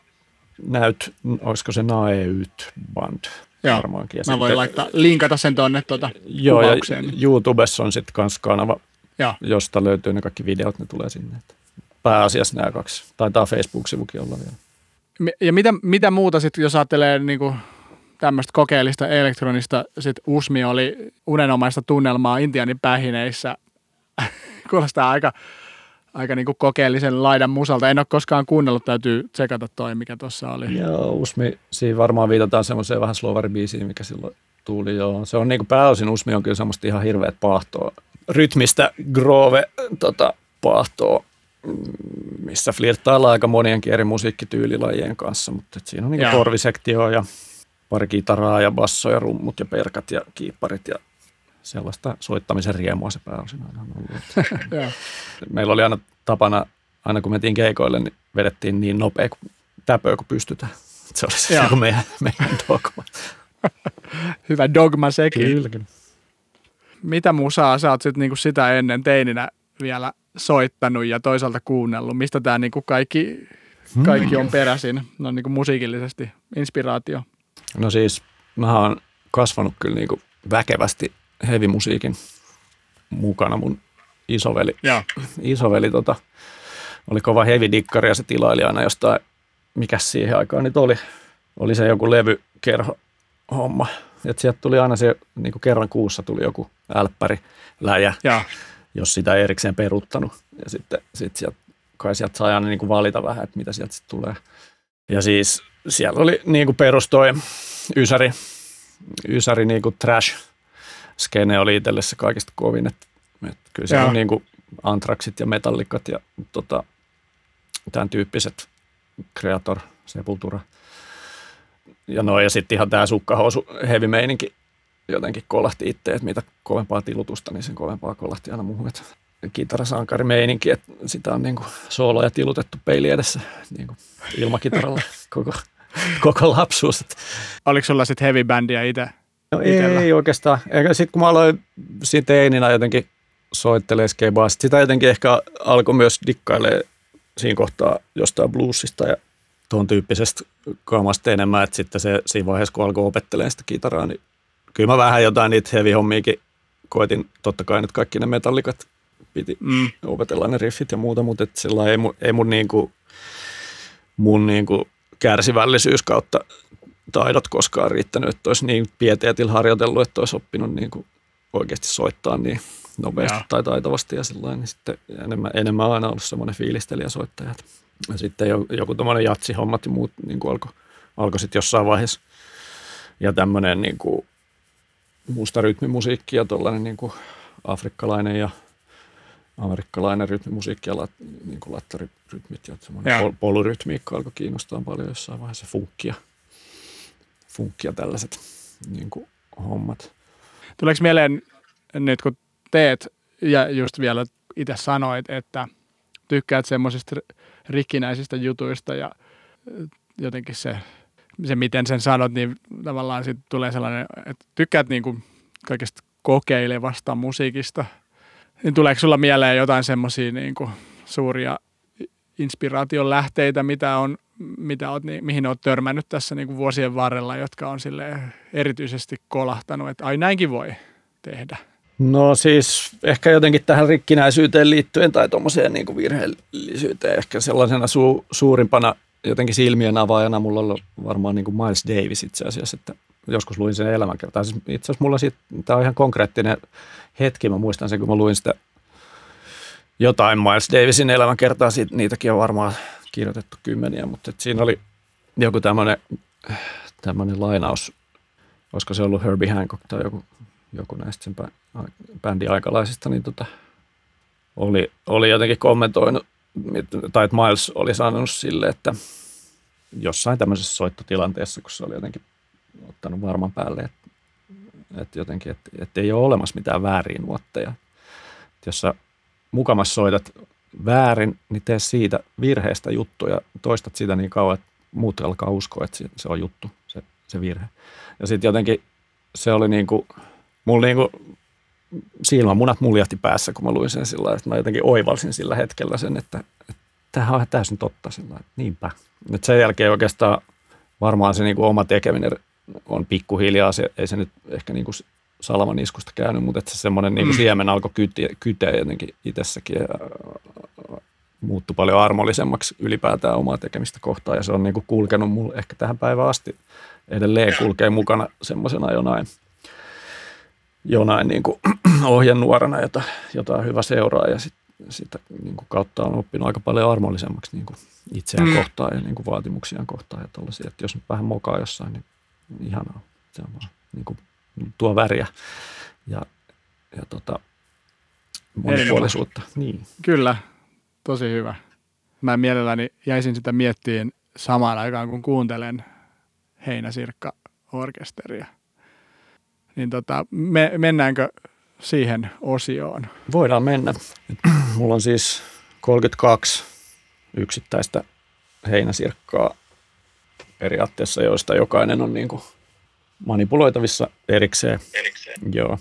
näyt, olisiko se Naeyt Band Joo, varmaankin. Ja mä voin laittaa, linkata sen tuonne tuota Joo, kuvaukseen. ja YouTubessa on sitten kans kanava, Joo. josta löytyy ne kaikki videot, ne tulee sinne. Pääasiassa nämä kaksi. Taitaa Facebook-sivukin olla vielä. Ja mitä, mitä muuta sitten, jos ajattelee niin kuin tämmöistä kokeellista elektronista, sitten Usmi oli unenomaista tunnelmaa Intianin pähineissä. *laughs* Kuulostaa aika, aika niin kuin kokeellisen laidan musalta. En ole koskaan kuunnellut, täytyy tsekata toi, mikä tuossa oli. Joo, Usmi, siinä varmaan viitataan semmoiseen vähän slovari-biisiin, mikä silloin tuli. Joo. Se on niin kuin pääosin Usmi on kyllä semmoista ihan hirveät paahtoa. Rytmistä groove tota, paahtoa missä flirttaillaan aika monienkin eri musiikkityylilajien kanssa, mutta siinä on niin korvisektio ja pari kitaraa ja basso ja rummut ja perkat ja kiipparit ja sellaista soittamisen riemua se pääosin aina on ollut. *laughs* Meillä oli aina tapana, aina kun mentiin keikoille, niin vedettiin niin nopea kuin täpöä kuin pystytään. Se oli se meidän, meidän dogma. *laughs* Hyvä dogma sekin. Kyllä, kyllä. Mitä musaa sä oot sit niinku sitä ennen teininä vielä soittanut ja toisaalta kuunnellut? Mistä tämä niinku kaikki, kaikki on peräisin, no niinku musiikillisesti, inspiraatio? No siis mä oon kasvanut kyllä niinku väkevästi heavy-musiikin mukana. Mun isoveli, ja. isoveli tota, oli kova heavy-dikkari ja se tilaili aina jostain, mikä siihen aikaan nyt oli. Oli se joku levykerho homma. Että sieltä tuli aina se, niin kuin kerran kuussa tuli joku älppäri läjä. Ja jos sitä ei erikseen peruttanut. Ja sitten sit sieltä, kai sieltä sai aina niin kuin valita vähän, että mitä sieltä sitten tulee. Ja siis siellä oli niin kuin perus toi Ysäri, Ysäri niin kuin trash skene oli itselle se kaikista kovin. Että, että kyllä se on niin kuin Antraxit ja Metallikat ja tota, tämän tyyppiset Creator, Sepultura. Ja no ja sitten ihan tämä sukkahousu heavy meininki jotenkin kolahti itse, että mitä kovempaa tilutusta, niin sen kovempaa kolahti aina muuhun. Että kitarasankari meininki, että sitä on niin sooloja tilutettu peili edessä niin kuin ilmakitaralla koko, *laughs* koko lapsuus. Oliko sulla sitten heavy bandia itse? No itellä? ei oikeastaan. Sitten kun mä aloin siinä teininä jotenkin soittelee skebaa, sitä jotenkin ehkä alkoi myös dikkailee siinä kohtaa jostain bluesista ja tuon tyyppisestä kaamasta enemmän, että sitten se siinä vaiheessa, kun alkoi opettelemaan sitä kitaraa, niin kyllä mä vähän jotain niitä heavy-hommiakin koitin, totta kai nyt kaikki ne metallikat piti mm. opetella ne riffit ja muuta, mutta et sillä ei, ei mun, niinku, mun niinku kärsivällisyys kautta taidot koskaan riittänyt, että olisi niin pieteetillä harjoitellut, että olisi oppinut niinku oikeasti soittaa niin nopeasti ja. tai taitavasti ja sillä niin sitten enemmän, enemmän aina ollut semmoinen fiilistelijä soittaja. Ja sitten joku tuommoinen jatsihommat ja muut niin alkoi alko sitten jossain vaiheessa. Ja tämmöinen niin kuin musta rytmimusiikki ja tuollainen niin kuin afrikkalainen ja amerikkalainen rytmimusiikki ja lat, niin kuin lattarirytmit ja semmoinen pol- polurytmiikka alkoi kiinnostaa paljon jossain vaiheessa funkkia, funkkia tällaiset niin kuin hommat. Tuleeko mieleen nyt kun teet ja just vielä itse sanoit, että tykkäät semmoisista rikkinäisistä jutuista ja jotenkin se se, miten sen sanot, niin tavallaan sitten tulee sellainen, että tykkäät niin kuin kaikesta kokeilevasta musiikista. Niin tuleeko sulla mieleen jotain semmoisia niin suuria inspiraation lähteitä, mitä on, mitä oot, mihin olet törmännyt tässä niin kuin vuosien varrella, jotka on sille erityisesti kolahtanut, että ai näinkin voi tehdä? No siis ehkä jotenkin tähän rikkinäisyyteen liittyen tai tuommoiseen niin virheellisyyteen ehkä sellaisena su- suurimpana jotenkin silmien avaajana mulla on varmaan niin kuin Miles Davis itse asiassa, että joskus luin sen elämänkertaa. Siis itse asiassa mulla siitä, tämä on ihan konkreettinen hetki, mä muistan sen, kun mä luin sitä jotain Miles Davisin elämänkertaa, siitä, niitäkin on varmaan kirjoitettu kymmeniä, mutta siinä oli joku tämmöinen, lainaus, olisiko se ollut Herbie Hancock tai joku, joku näistä sen bändin aikalaisista, niin tota, oli, oli jotenkin kommentoinut tai että Miles oli sanonut sille, että jossain tämmöisessä soittotilanteessa, kun se oli jotenkin ottanut varman päälle, että, että jotenkin, että, että ei ole olemassa mitään väärin nuotteja. Että jos sä mukamassa soitat väärin, niin tee siitä virheestä juttuja, toistat sitä niin kauan, että muut alkaa uskoa, että se on juttu, se, se virhe. Ja sitten jotenkin se oli niin kuin, mulla niin kuin silmämunat muljahti päässä, kun mä luin sen sillä että mä jotenkin oivalsin sillä hetkellä sen, että, että tämähän on täysin totta sillä että niinpä. Et sen jälkeen oikeastaan varmaan se niin kuin oma tekeminen on pikkuhiljaa, se, ei se nyt ehkä niin kuin salaman iskusta käynyt, mutta että se semmoinen niin kuin mm. siemen alkoi kyteä, kyteä jotenkin itsessäkin. Ja muuttui paljon armollisemmaksi ylipäätään omaa tekemistä kohtaan ja se on niin kuin kulkenut mulle ehkä tähän päivään asti edelleen kulkee mukana semmoisena jonain, jonain niin kuin *clears throat* ohjenuorana, jota, jota on hyvä seuraa ja sit, sitä niin kuin kautta on oppinut aika paljon armollisemmaksi niin kuin itseään mm. kohtaan ja niin kuin vaatimuksiaan kohtaan ja tollaisia. Että jos nyt vähän mokaa jossain, niin ihanaa. Se on vaan niin kuin tuo väriä ja, ja tota, monipuolisuutta. Niin. Kyllä, tosi hyvä. Mä mielelläni jäisin sitä miettiin samaan aikaan, kun kuuntelen Heinäsirkka-orkesteria. Niin tota, me, mennäänkö siihen osioon? Voidaan mennä. Mulla on siis 32 yksittäistä heinäsirkkaa periaatteessa, joista jokainen on niin kuin manipuloitavissa erikseen. erikseen. Joo.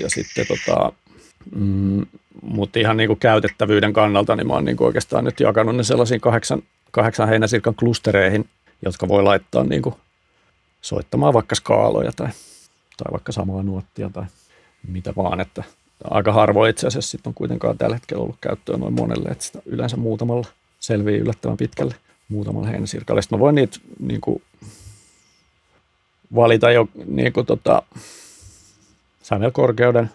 Ja sitten tota, mm, mutta ihan niin kuin käytettävyyden kannalta, niin mä oon niin kuin oikeastaan nyt jakanut ne sellaisiin kahdeksan, kahdeksan heinäsirkan klustereihin, jotka voi laittaa niin kuin soittamaan vaikka skaaloja tai, tai vaikka samaa nuottia tai mitä vaan, että aika harvoin itse asiassa sit on kuitenkaan tällä hetkellä ollut käyttöön noin monelle, että sitä yleensä muutamalla selvii yllättävän pitkälle muutamalla heinäsirkalle. Sitten mä voin niitä niin kuin, valita jo niin kuin, tota, sävelkorkeuden,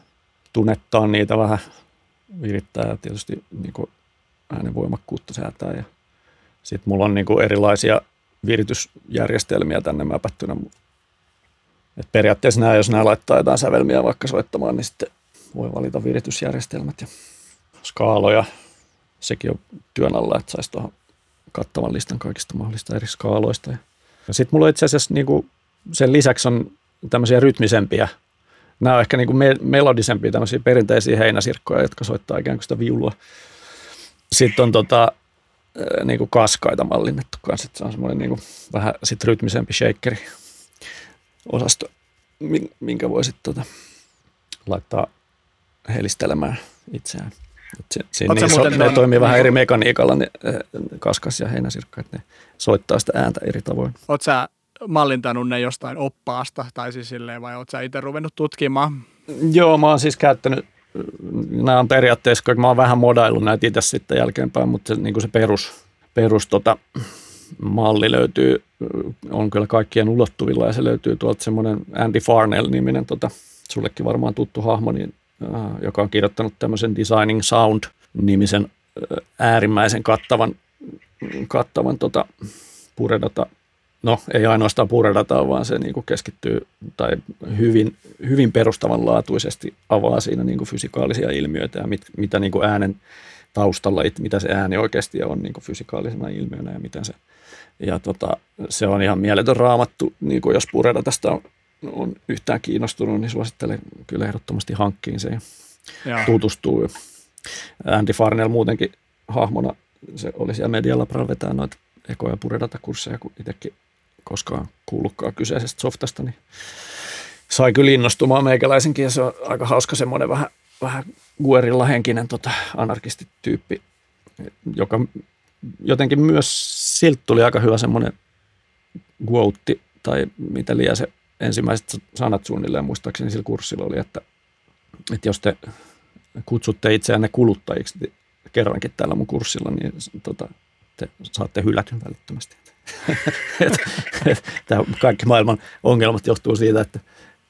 tunnettaa niitä vähän, virittää ja tietysti niin kuin, äänen voimakkuutta säätää. Ja sitten mulla on niin kuin, erilaisia viritysjärjestelmiä tänne mäpättynä. Et periaatteessa nämä, jos nämä laittaa jotain sävelmiä vaikka soittamaan, niin sitten voi valita viritysjärjestelmät ja skaaloja. Sekin on työn alla, että saisi tuohon kattavan listan kaikista mahdollista eri skaaloista. Ja sitten mulla itse asiassa niin sen lisäksi on tämmöisiä rytmisempiä, nämä on ehkä niin me- melodisempia tämmöisiä perinteisiä heinäsirkkoja, jotka soittaa ikään kuin sitä viulua. Sitten on tota, niin kaskaita mallinnettu kanssa, se on semmoinen niin vähän sit rytmisempi shakeri osasto, minkä voi sitten tota, laittaa helistelemään itseään. Se, se, niin, so, ne on, toimii vähän eri mekaniikalla, ne kaskas ja heinäsirkka, että ne soittaa sitä ääntä eri tavoin. Oletko sä mallintanut ne jostain oppaasta, tai siis silleen, vai oletko sä itse ruvennut tutkimaan? Joo, mä oon siis käyttänyt, nämä on periaatteessa, kun mä oon vähän modaillut näitä itse sitten jälkeenpäin, mutta se, niin kuin se perus, perus tota, malli löytyy, on kyllä kaikkien ulottuvilla ja se löytyy tuolta semmoinen Andy Farnell-niminen, tota, sullekin varmaan tuttu hahmo, niin, äh, joka on kirjoittanut tämmöisen Designing Sound-nimisen äh, äärimmäisen kattavan, kattavan tota, puredata. No ei ainoastaan puredataan, vaan se niin kuin keskittyy tai hyvin, hyvin perustavanlaatuisesti avaa siinä niin kuin fysikaalisia ilmiöitä ja mit, mitä niin kuin äänen taustalla, mitä se ääni oikeasti on niin kuin fysikaalisena ilmiönä ja miten se, ja tota, se on ihan mieletön raamattu, niin kuin jos puredatasta on, on yhtään kiinnostunut, niin suosittelen kyllä ehdottomasti hankkiin se ja tutustuu. Andy Farnell muutenkin hahmona, se oli siellä Media vetää noita eko- ja puredata-kursseja, kun itsekin koskaan kuullutkaan kyseisestä softasta, niin sai kyllä innostumaan meikäläisenkin ja se on aika hauska semmoinen vähän, vähän guerilla henkinen tota, anarkistityyppi, joka jotenkin myös siltä tuli aika hyvä semmoinen quote tai mitä liian se ensimmäiset sanat suunnilleen muistaakseni sillä kurssilla oli, että, että jos te kutsutte itseänne kuluttajiksi kerrankin täällä mun kurssilla, niin tota, te saatte hylätyn välittömästi. *laughs* Tämä kaikki maailman ongelmat johtuu siitä, että,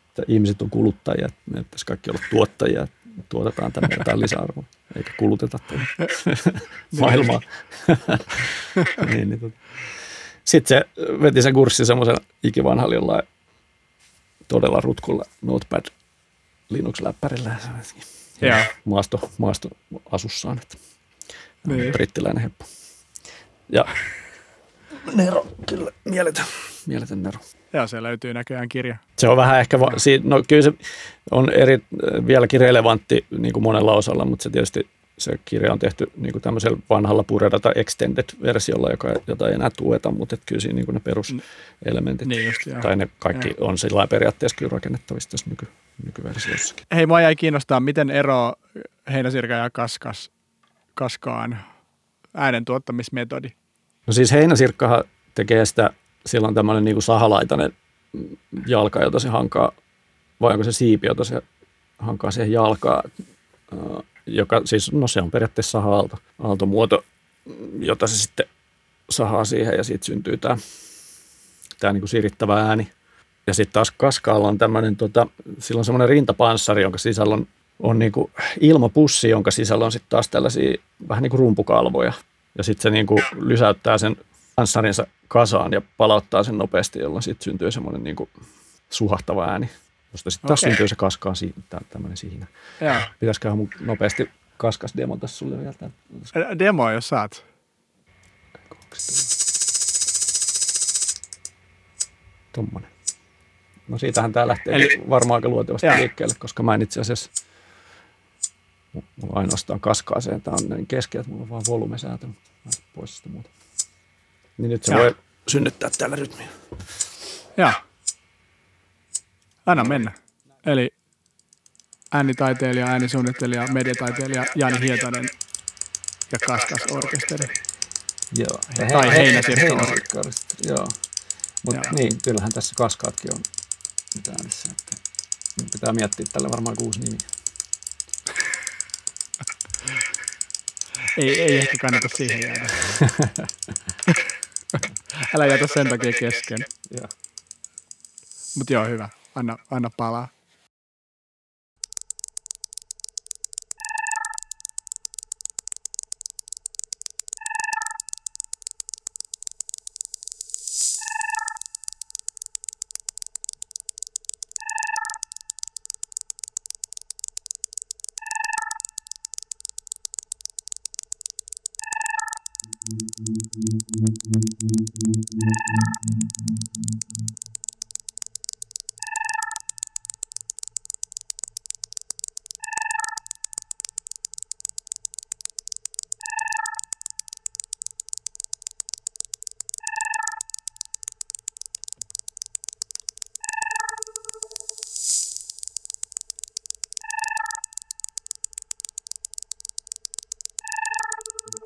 että ihmiset on kuluttajia, että me pitäisi kaikki olla tuottajia, että tuotetaan tänne jotain lisäarvoa, eikä kuluteta tänne *laughs* maailmaa. *laughs* niin, niin, tota. Sitten se veti sen kurssin semmoisen ikivanhalla jollain todella rutkulla Notepad Linux-läppärillä ja maasto, maasto asussaan, että niin. brittiläinen heppu. Ja Nero, kyllä, mieletön, mieletön Nero. Ja se löytyy näköjään kirja. Se on vähän ehkä, va- si- no kyllä se on eri, vieläkin relevantti niin kuin monella osalla, mutta se tietysti se kirja on tehty niin kuin tämmöisellä vanhalla Puredata Extended-versiolla, joka, jota ei enää tueta, mutta että kyllä siinä niin kuin ne peruselementit, niin just, tai ne kaikki ja. on sillä periaatteessa kyllä rakennettavissa tässä nyky, nykyversiossakin. Hei, mua jäi kiinnostaa, miten ero heinäsirka ja kaskas, kaskaan äänen tuottamismetodi? No siis heinäsirkkahan tekee sitä, sillä on tämmöinen niin kuin sahalaitainen jalka, jota se hankaa, vai onko se siipi, jota se hankaa siihen jalkaan. joka siis, no se on periaatteessa saha-aalto, aaltomuoto, jota se sitten sahaa siihen ja siitä syntyy tämä, tämä niin kuin sirittävä ääni. Ja sitten taas kaskaalla on tämmöinen, tota, sillä on semmoinen rintapanssari, jonka sisällä on, on niin kuin ilmapussi, jonka sisällä on sitten taas tällaisia vähän niin kuin rumpukalvoja. Ja sitten se niin kuin lysäyttää sen panssarinsa kasaan ja palauttaa sen nopeasti, jolloin sitten syntyy semmoinen niin kuin suhahtava ääni, josta sitten taas Okei. syntyy se kaskaan si- tä- tämmöinen siinä. Pitäisiköhän mun nopeasti kaskas demota sulle vielä tämän? Demo, jos saat. Tommonen. No siitähän tämä lähtee Eli- varmaan aika luontevasti Joo. liikkeelle, koska mä en itse asiassa, mulla ainoastaan kaskaaseen, tämä on niin keskeä, että mulla on vaan volumesäätö, pois sitä muuta. Niin nyt se voi synnyttää tällä rytmiä. Joo. Anna mennä. Eli äänitaiteilija, äänisuunnittelija, mediataiteilija Jani Hietanen ja Kaskas Orkesteri. Joo. Tai heinäsirkka. heinäsirkka. Joo. Mutta Joo. niin, kyllähän tässä kaskaatkin on nyt äänessä. Että pitää miettiä tälle varmaan kuusi nimi. Ei, ei ehkä kannata siihen jäädä. *laughs* Älä jätä sen takia kesken. Mutta joo, hyvä. Anna, anna palaa.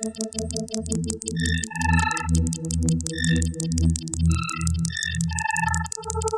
Thank you.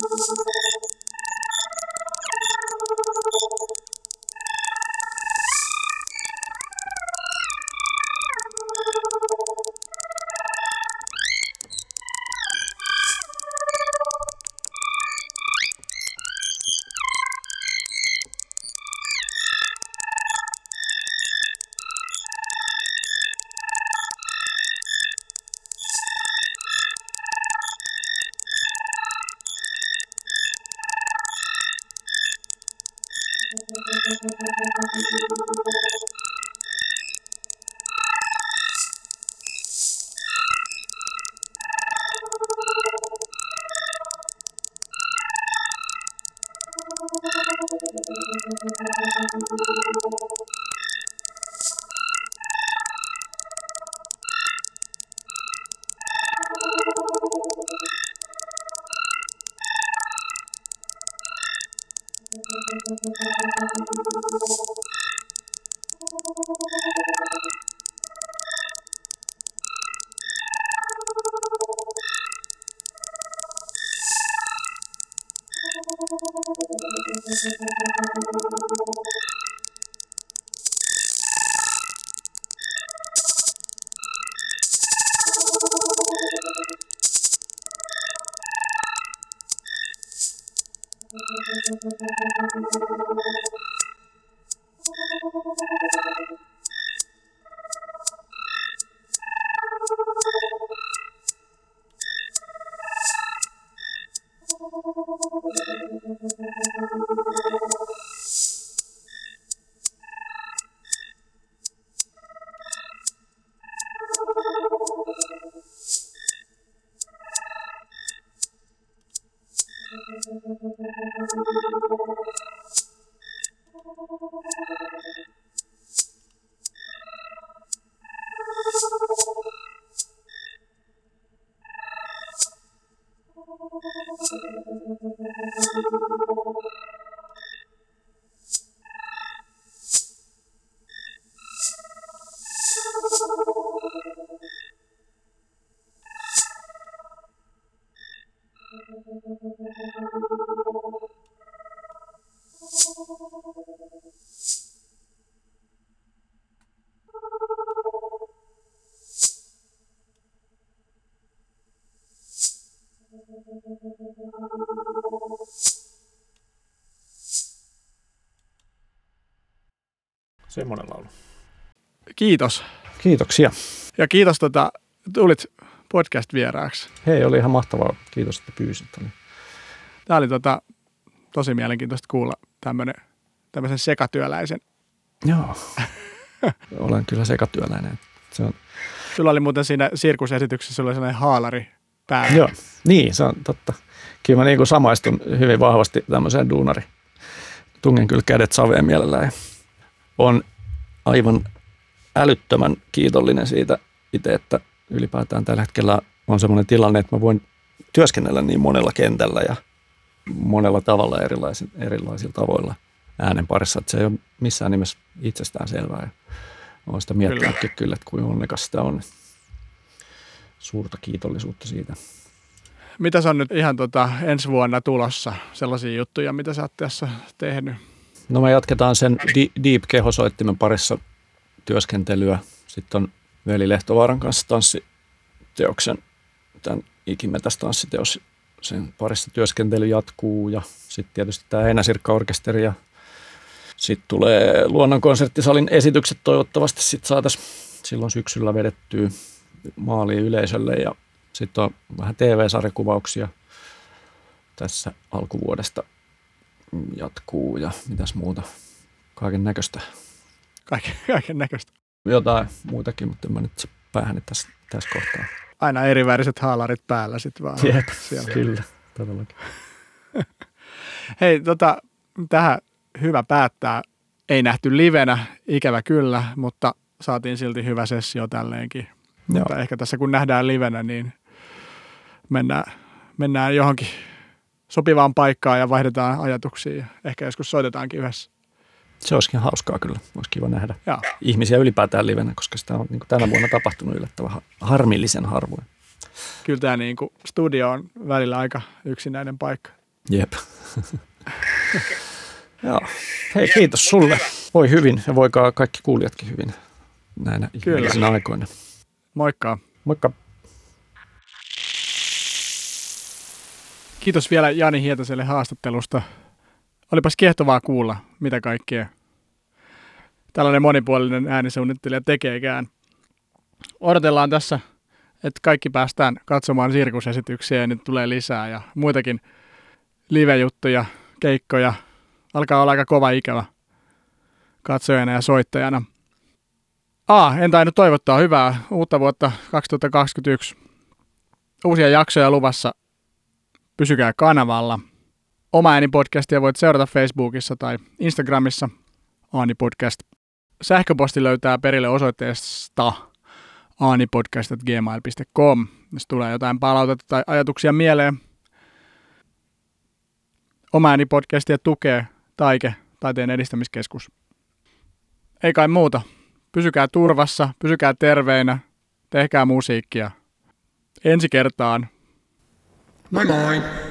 Semmoinen laulu. Kiitos. Kiitoksia. Ja kiitos, tota, tulit podcast-vieraaksi. Hei, oli ihan mahtavaa. Kiitos, että pyysit. Tämä oli tota, tosi mielenkiintoista kuulla tämmönen, tämmöisen sekatyöläisen. Joo. *laughs* Olen kyllä sekatyöläinen. Se on... Sulla oli muuten siinä sirkusesityksessä sulla oli sellainen haalari päällä. Joo, niin se on totta. Kyllä mä niin kuin samaistun hyvin vahvasti tämmöiseen duunari. Tungen kyllä kädet saveen mielellään. Ja on aivan älyttömän kiitollinen siitä itse, että ylipäätään tällä hetkellä on semmoinen tilanne, että mä voin työskennellä niin monella kentällä ja monella tavalla erilaisilla, erilaisilla tavoilla äänen parissa, että se ei ole missään nimessä itsestään selvää. Ja olen sitä miettinytkin kyllä. kyllä, että kuinka onnekas sitä on. Suurta kiitollisuutta siitä. Mitä on nyt ihan tota, ensi vuonna tulossa, sellaisia juttuja, mitä sä oot tässä tehnyt? No me jatketaan sen Deep-kehosoittimen parissa työskentelyä. Sitten on Veli Lehtovaaran kanssa tanssiteoksen, tämän ikimetäs tanssiteos, sen parissa työskentely jatkuu ja sitten tietysti tämä Heinäsirkka-orkesteri ja sitten tulee Luonnonkonserttisalin esitykset toivottavasti sitten saataisiin silloin syksyllä vedettyä maaliin yleisölle ja sitten on vähän TV-sarjakuvauksia tässä alkuvuodesta jatkuu ja mitäs muuta. Kaiken näköistä. Kaiken, *laughs* kaiken näköistä. Jotain muutakin, mutta en mä nyt päähän tässä, tässä kohtaa. Aina eri väriset haalarit päällä sitten vaan. Jep, siellä. kyllä, todellakin. *laughs* Hei, tota, tähän hyvä päättää. Ei nähty livenä, ikävä kyllä, mutta saatiin silti hyvä sessio tälleenkin. Joo. Mutta ehkä tässä kun nähdään livenä, niin mennään, mennään johonkin sopivaan paikkaan ja vaihdetaan ajatuksia ja ehkä joskus soitetaankin yhdessä. Se olisikin hauskaa kyllä. Olisi kiva nähdä Joo. ihmisiä ylipäätään livenä, koska sitä on niin tänä vuonna tapahtunut yllättävän harmillisen harvoin. Kyllä tämä niin kuin studio on välillä aika yksinäinen paikka. Jep. *laughs* Joo. Hei, kiitos sulle. Voi hyvin ja voikaa kaikki kuulijatkin hyvin näinä Kyllä. aikoina. Moikka. Moikka. Kiitos vielä Jani Hietaselle haastattelusta. Olipas kiehtovaa kuulla, mitä kaikkea tällainen monipuolinen äänisuunnittelija tekeekään. Odotellaan tässä, että kaikki päästään katsomaan sirkusesityksiä ja nyt tulee lisää ja muitakin live-juttuja, keikkoja. Alkaa olla aika kova ikävä katsojana ja soittajana. A, en tainnut toivottaa hyvää uutta vuotta 2021. Uusia jaksoja luvassa Pysykää kanavalla. Oma ääni-podcastia voit seurata Facebookissa tai Instagramissa Aani-podcast. Sähköposti löytää perille osoitteesta aanipodcast.gmail.com. Jos tulee jotain palautetta tai ajatuksia mieleen, Oma ääni-podcastia tukee Taike, Taiteen edistämiskeskus. Ei kai muuta. Pysykää turvassa, pysykää terveinä, tehkää musiikkia. Ensi kertaan. Moi moi!